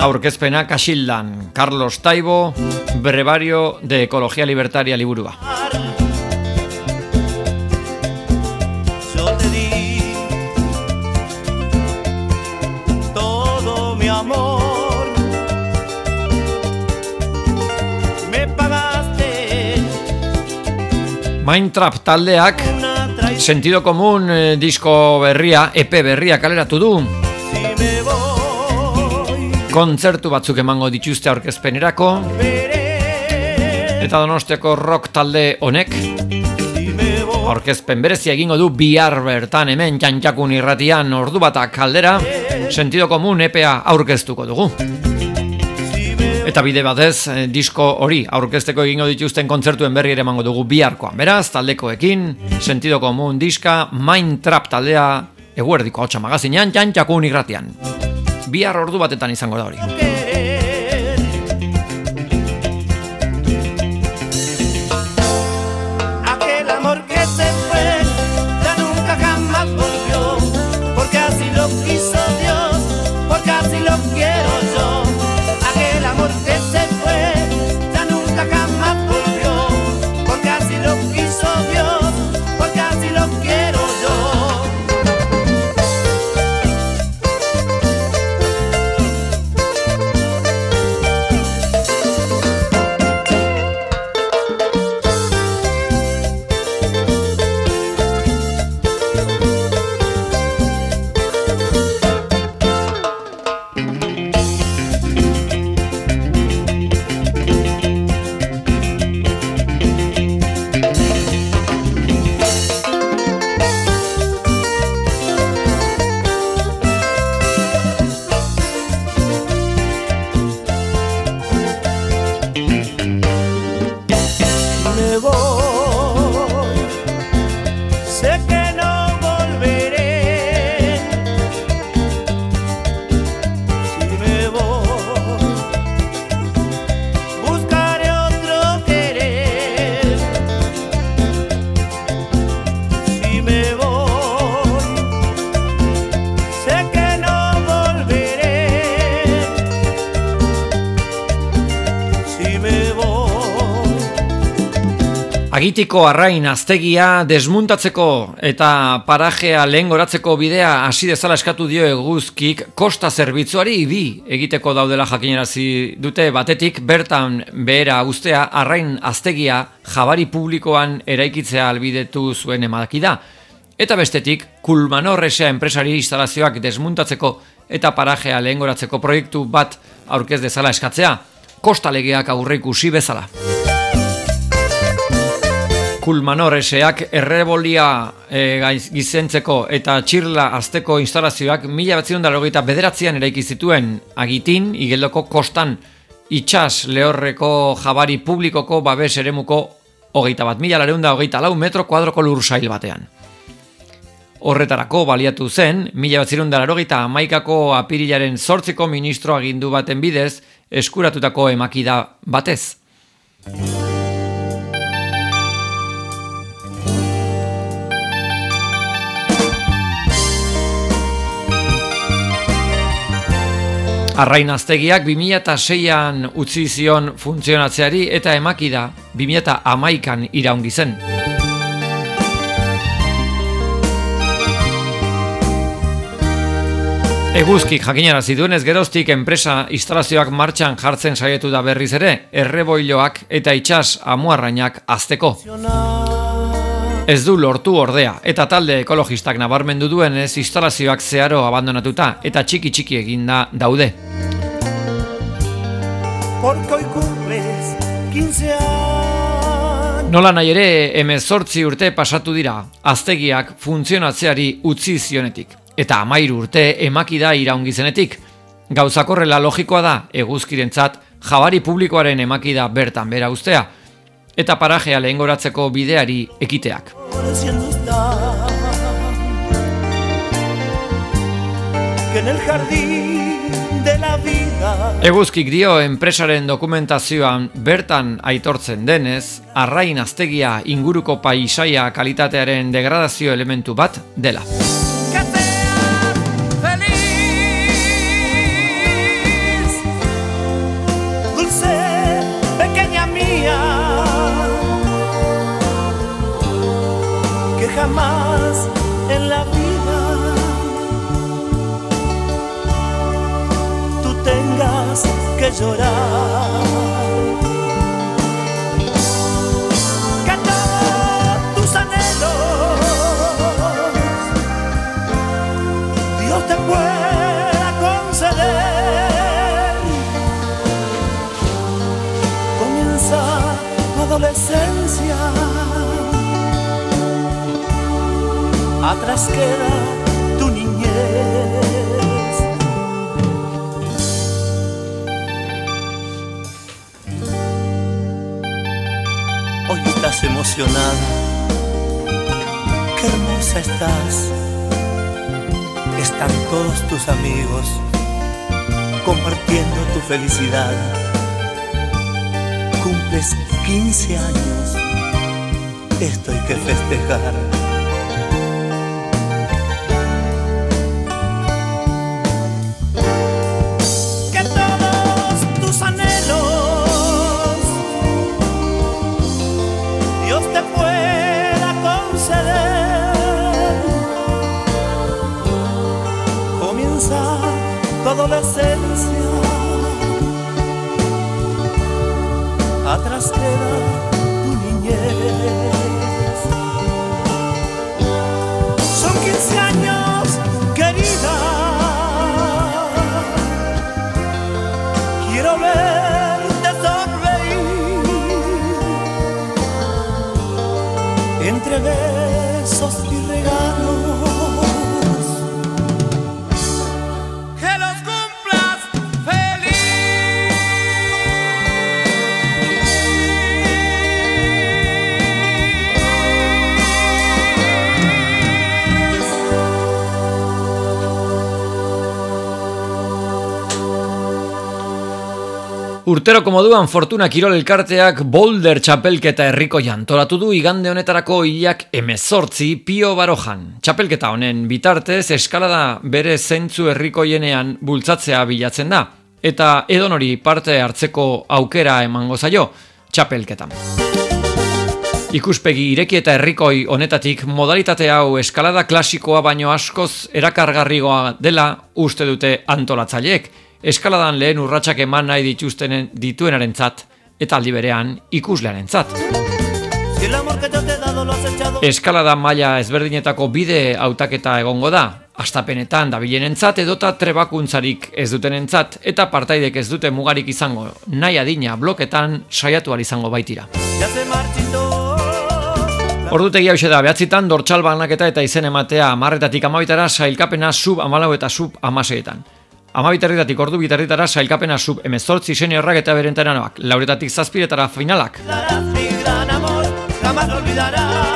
aurkezpena kasildan Carlos Taibo Brevario de Ecología Libertaria liburua. Mindtrap taldeak Sentido común eh, disco berria, EP berria kaleratu du kontzertu batzuk emango dituzte aurkezpenerako. Eta donostiako rock talde honek aurkezpen berezia egingo du bihar bertan hemen txantxakun irratian ordu batak kaldera sentido komun EPA aurkeztuko dugu. Eta bide batez, eh, disko hori aurkezteko egingo dituzten kontzertuen berri ere emango dugu biharkoan. Beraz, taldekoekin, sentido komun diska, Mind Trap taldea, eguerdiko hau txamagazinean, jantxakun irratian bihar ordu batetan izango da hori. Agitiko arrain aztegia desmuntatzeko eta parajea lehen goratzeko bidea hasi dezala eskatu dio eguzkik kosta zerbitzuari bi egiteko daudela jakinerazi dute batetik bertan behera ustea arrain aztegia jabari publikoan eraikitzea albidetu zuen emadaki da. Eta bestetik, kulmanorresea enpresari instalazioak desmuntatzeko eta parajea lehen goratzeko proiektu bat aurkez dezala eskatzea, kosta legeak aurreikusi bezala. Kulmanoreseak errebolia e, gizentzeko eta txirla azteko instalazioak mila batzion dara bederatzean eraiki zituen agitin, igeldoko kostan itxas lehorreko jabari publikoko babes eremuko hogeita bat mila lareunda hogeita lau metro kuadroko lursail batean. Horretarako baliatu zen, mila bat zirunda amaikako apirilaren sortziko ministro agindu baten bidez, eskuratutako emakida batez. Arrain aztegiak 2006an utzi zion funtzionatzeari eta emakida 2011an iraungi zen. Eguzkik jakinara ziduenez geroztik enpresa instalazioak martxan jartzen saietu da berriz ere, erreboiloak eta itxas amuarrainak azteko. Ez du lortu ordea, eta talde ekologistak nabarmendu duen ez instalazioak zeharo abandonatuta eta txiki txiki eginda daude. Nola nahi ere, emezortzi urte pasatu dira, aztegiak funtzionatzeari utzi zionetik. Eta amairu urte emakida iraungizenetik. Gauzakorrela logikoa da, eguzkirentzat, jabari publikoaren emakida bertan bera ustea, eta parajea lehengoratzeko bideari ekiteak. Eguzkik dio enpresaren dokumentazioan bertan aitortzen denez, arrain aztegia inguruko paisaia kalitatearen degradazio elementu bat dela. Llorar. tus anhelos, Dios te pueda conceder. Comienza la adolescencia. atrás queda emocionada, qué hermosa estás. Están todos tus amigos compartiendo tu felicidad. Cumples 15 años, esto hay que festejar. Urtero komoduan Fortuna Kirol elkarteak Boulder txapelketa herriko jantolatu du igande honetarako hilak emezortzi pio barojan. Txapelketa honen bitartez eskalada bere zentzu herriko jenean bultzatzea bilatzen da. Eta edonori parte hartzeko aukera emango zaio txapelketan. Ikuspegi ireki eta herrikoi honetatik modalitate hau eskalada klasikoa baino askoz erakargarrigoa dela uste dute antolatzaileek. Eskaladan lehen urratsak eman nahi dituztenen dituenarentzat eta aldi berean ikuslearentzat. Eskalada maila ezberdinetako bide hautaketa egongo da, astapenetan dabilenentzat edota trebakuntzarik ez dutenentzat eta partaidek ez dute mugarik izango nahi adina bloketan saiatu izango baitira. Ordutegi hau da, behatzitan dortxal banaketa eta izen ematea amarretatik amabitara sailkapena sub amalau eta sub amaseetan. Amabitarritatik ordu bitarritara sailkapena sub emezortzi seniorrak eta berentaranak, lauretatik zazpiretara finalak.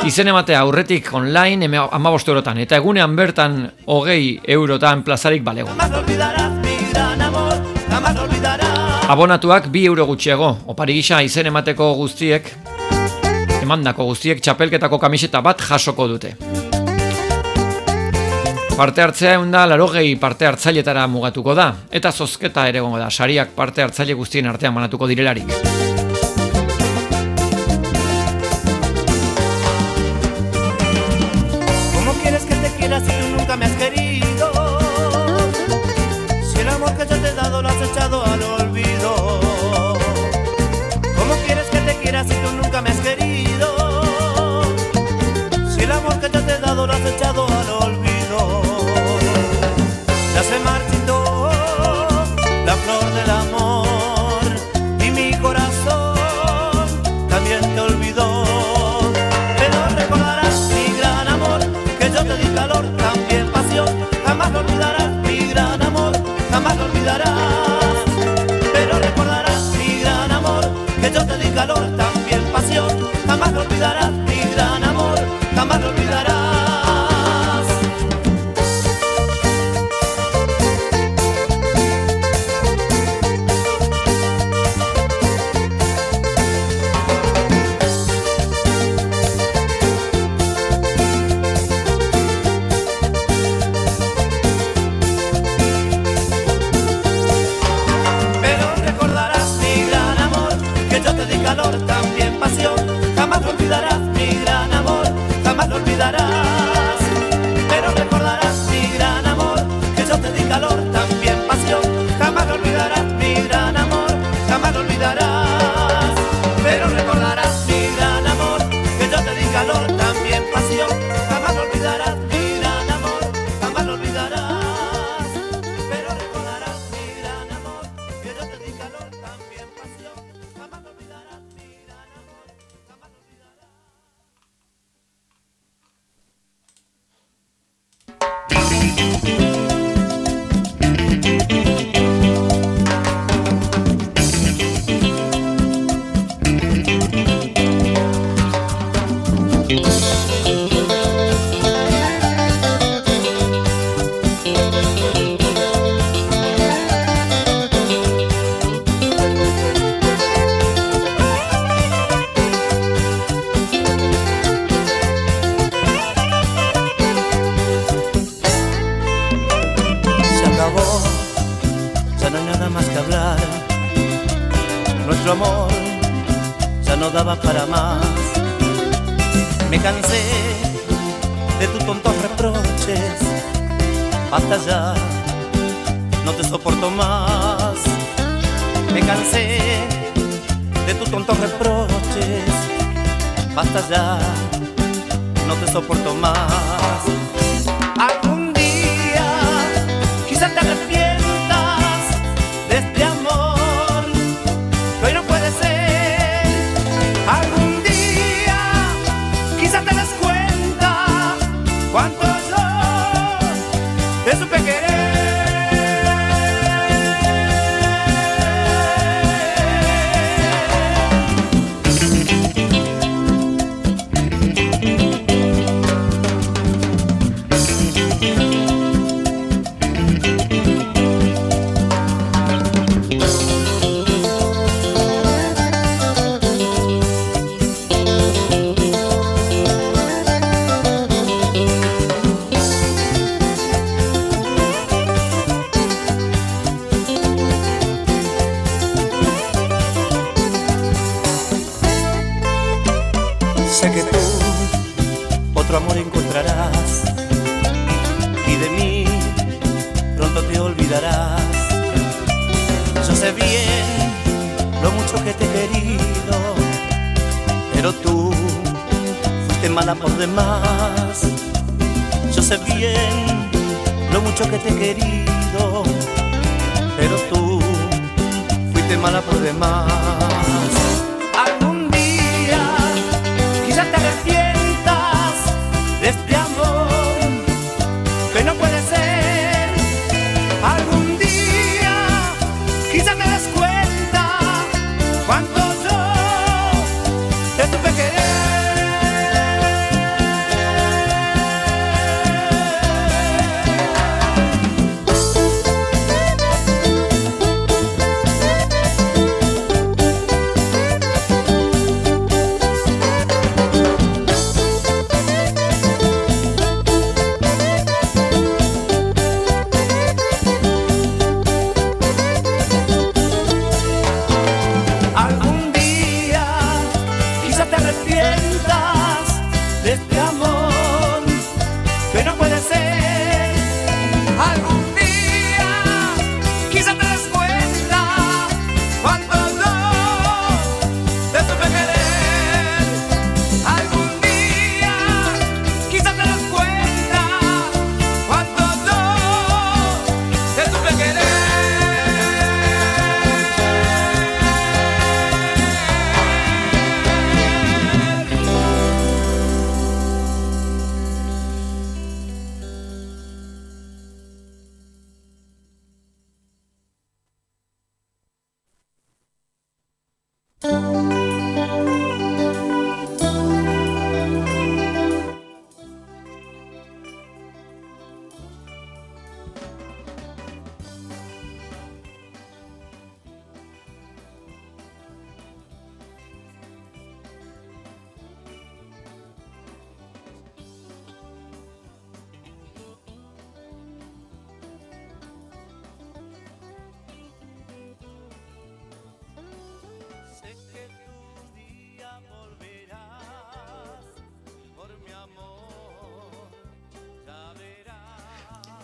Izen ematea aurretik online eme amabostu eurotan, eta egunean bertan hogei eurotan plazarik balego. Abonatuak bi euro gutxiago, opari gisa izen emateko guztiek emandako guztiek txapelketako kamiseta bat jasoko dute. Parte hartzea egun da, larogei parte hartzailetara mugatuko da, eta zozketa ere gongo da, sariak parte hartzaile guztien artean manatuko direlarik. reproches, basta ya, no te soporto más.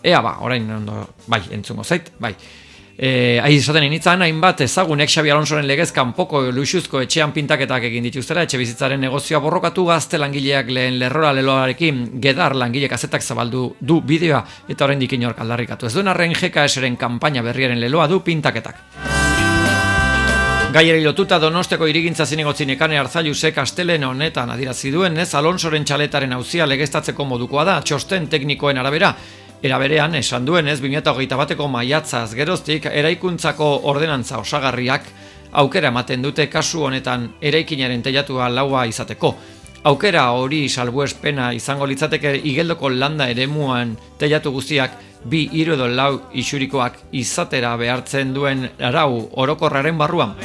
Ea ba, orain ondo, bai, entzungo zait, bai. E, ahi izaten initzan, hainbat ezagunek Xabi Alonsoren legez kanpoko luxuzko etxean pintaketak egin dituztera, etxe bizitzaren negozioa borrokatu gazte langileak lehen lerrora leloarekin gedar langile kazetak zabaldu du bideoa eta oraindik inork aldarrikatu. Ez duen arren GKS-ren kanpaina berriaren leloa du pintaketak. Gaieri lotuta Donosteko irigintza zinegotzin ekane hartzailusek astelen honetan adirazi duen ez Alonsoren txaletaren auzia legeztatzeko modukoa da, txosten teknikoen arabera. Era berean, esan duen ez 2008 bateko maiatzaz geroztik eraikuntzako ordenantza osagarriak aukera ematen dute kasu honetan eraikinaren teilatua laua izateko. Aukera hori salbuespena izango litzateke igeldoko landa eremuan teilatu guztiak bi hiru lau isurikoak izatera behartzen duen arau orokorraren barruan.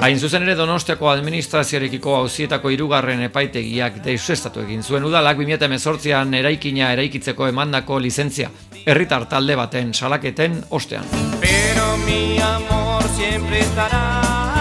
Hain zuzen ere Donostiako administrazioarekiko auzietako hirugarren epaitegiak deusestatu egin zuen udalak 2018an eraikina eraikitzeko emandako lizentzia. Herritar talde baten salaketen ostean. Pero mi amor siempre estará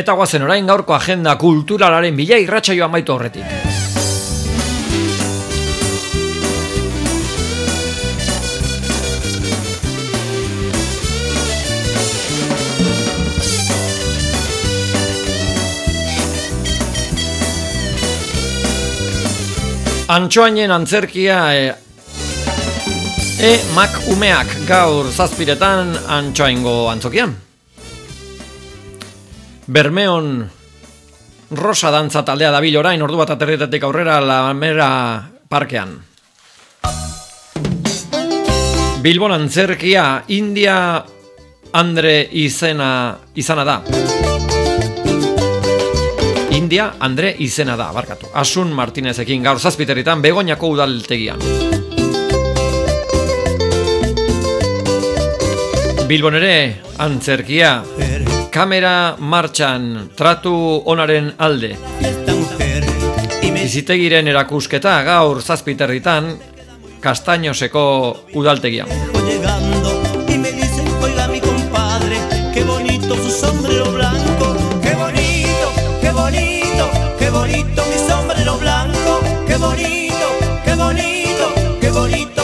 Eta guazen orain gaurko agenda kulturalaren bila irratxa joan baitu horretik. Antxoainen antzerkia e, e mak umeak gaur zazpiretan antxoaingo antzokian. Bermeon Rosa dantza taldea dabil orain ordu bat aterritatik aurrera Lamera parkean. Bilbon antzerkia India Andre izena izana da. India Andre izena da, barkatu. Asun Martinezekin gaur zazpiterritan begoñako udaltegian. Bilbon ere antzerkia kamera martxan tratu onaren alde. Bizitegiren erakusketa gaur zazpiterritan kastañoseko udaltegia.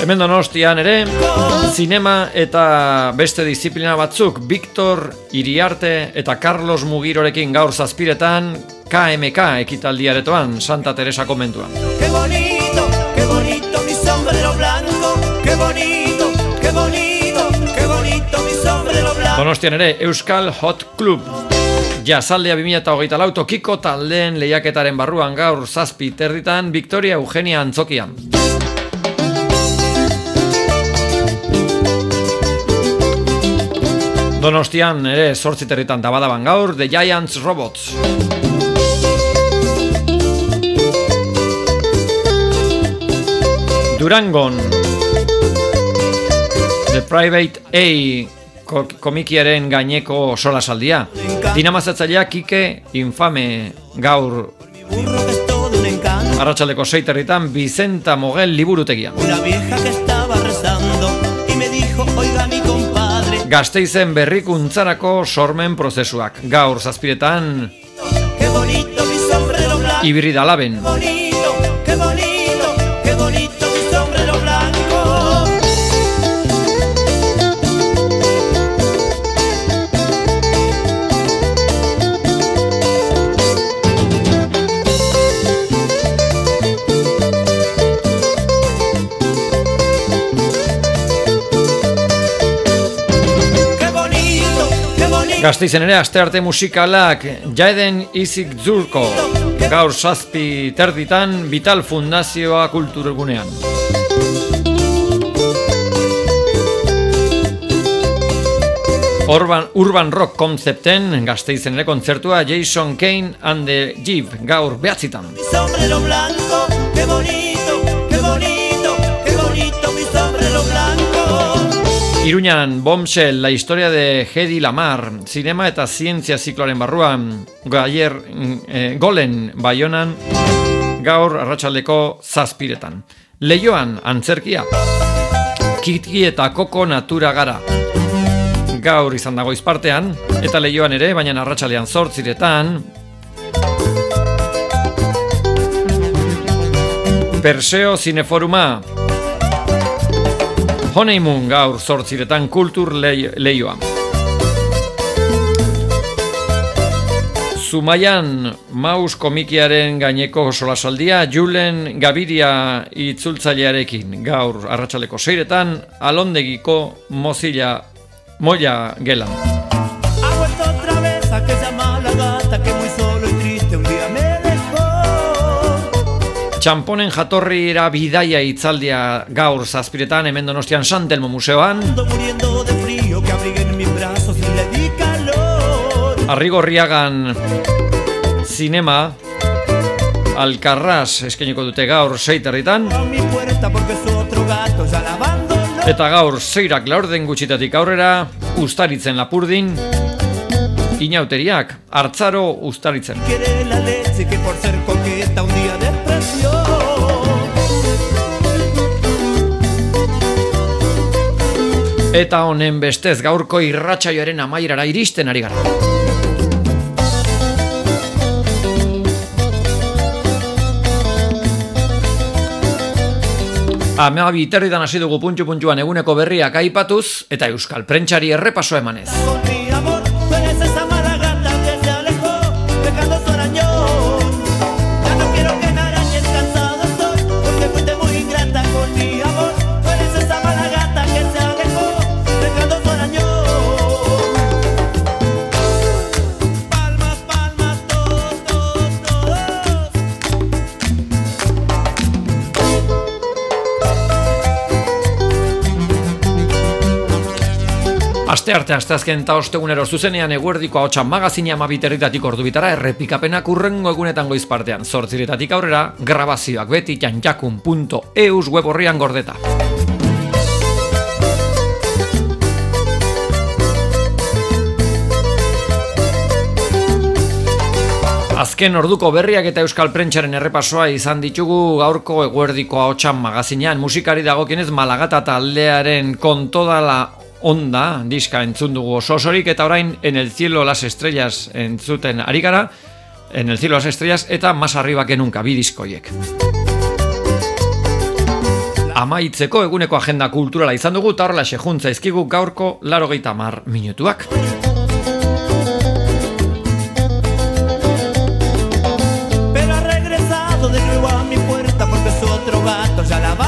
Hemen donostian ere, zinema eta beste disiplina batzuk, Victor Iriarte eta Carlos Mugirorekin gaur zazpiretan, KMK ekitaldiaretoan Santa Teresa komentuan. Que bonito, que bonito mi sombrero blanco, que bonito, que bonito, que bonito mi sombrero blanco. Donostian ere, Euskal Hot Club. Jazaldea 2008 lauto kiko taldeen lehiaketaren barruan gaur zazpi territan Victoria Eugenia Antzokian. Donostian ere sortzi territan tabadaban gaur The Giants Robots. Durangon The Private A komikiaren gaineko sola saldia. Dinamazatzailea Kike Infame gaur Arratxaldeko seiterritan Vicenta Mogel liburutegia. Una vieja que estaba Gasteizen berrikuntzarako sormen prozesuak. Gaur zazpiretan Ibirri dalaben Gazteizen ere aste arte musikalak Jaeden Izik Zurko Gaur Zazpi Terditan Vital Fundazioa Kulturgunean. Urban, Urban Rock Concepten Gazteizen ere kontzertua Jason Kane and the Jeep Gaur behatzitan. Sombrero blanco, Iruñan, Bombshell, la historia de Hedy Lamar, cinema eta zientzia zikloaren barruan, gaier, e, golen baionan, gaur arratsaldeko zazpiretan. Leioan, antzerkia, kitki eta koko natura gara. Gaur izan dago izpartean, eta leioan ere, baina arratsaldean zortziretan, Perseo Cineforuma, Honeymoon gaur sortziretan kultur leioa. Zumaian maus komikiaren gaineko solasaldia Julen Gaviria itzultzailearekin gaur arratsaleko seiretan alondegiko mozilla moia gelan. Txamponen jatorrira bidaia itzaldia gaur zazpiretan hemen donostian Santelmo Museoan. Arrigorriagan zinema Alcarraz eskeniko dute gaur seiterritan Eta gaur zeirak laurden gutxitatik aurrera Ustaritzen lapurdin Inauteriak, hartzaro ustaritzen. Eta honen bestez gaurko irratsaioaren amaierara iristen ari gara. Amea biterritan hasi dugu puntxu-puntxuan eguneko berriak aipatuz eta euskal prentsari errepaso emanez. Aste arte, aste azken eta ostegunero zuzenean eguerdiko hau magazina amabiterritatik ordu bitara errepikapenak urrengo egunetan goiz partean. Zortziretatik aurrera, grabazioak beti jantjakun.eus web horrian gordeta. Azken orduko berriak eta euskal prentsaren errepasoa izan ditugu gaurko eguerdiko hau magazinean musikari dagokienez malagata taldearen kontodala onda diska entzun dugu ososorik eta orain en el cielo las estrellas entzuten ari gara en el cielo las estrellas eta más arriba que nunca bi diskoiek Amaitzeko eguneko agenda kulturala izan dugu eta horrela juntza izkigu gaurko laro mar minutuak. Pero ha regresado de nuevo a mi puerta porque su otro gato ya la va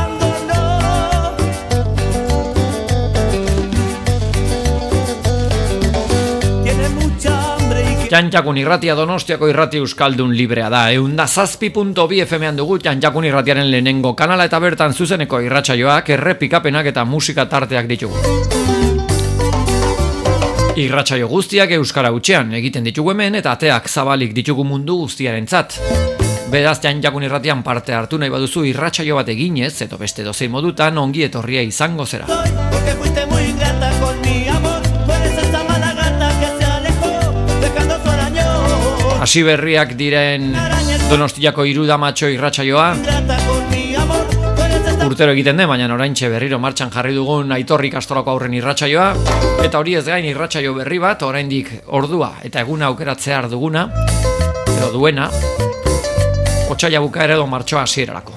Jantxakun irratia donostiako irrati euskaldun librea da. Eunda zazpi.bi FM-an dugu Jantxakun irratiaren lehenengo kanala eta bertan zuzeneko irratsaioak errepikapenak eta musika tarteak ditugu. Irratsaio guztiak euskara utxean egiten ditugu hemen eta ateak zabalik ditugu mundu guztiaren zat. Beraz Jantxakun irratian parte hartu nahi baduzu irratsaio bat eginez, eto beste dozei modutan ongi etorria izango zera. Hasi berriak diren Donostiako iruda matxo irratsaioa. Urtero egiten den, baina oraintxe berriro martxan jarri dugun aitorrik astorako aurren irratsaioa. Eta hori ez gain irratsaio berri bat oraindik ordua eta eguna aukeratzear duguna edo duena otxaila buka ere do martxoa hasierarako.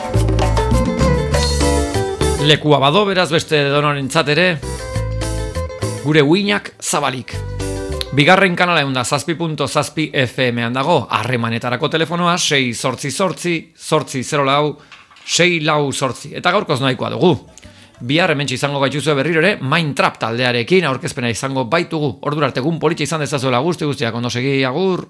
Lekua bado beraz beste donoren ere gure uinak zabalik Bigarren kanala egun da, zazpi.zazpi FM-an dago, harremanetarako telefonoa, 6 sortzi sortzi, sortzi 0 lau, 6 lau sortzi. Eta gaurkoz nahikoa dugu. Bihar hemen izango gaituzu berriro ere, Main Trap taldearekin aurkezpena izango baitugu. Ordura artegun politxe izan dezazuela guzti guztiak, ondo segi, agur!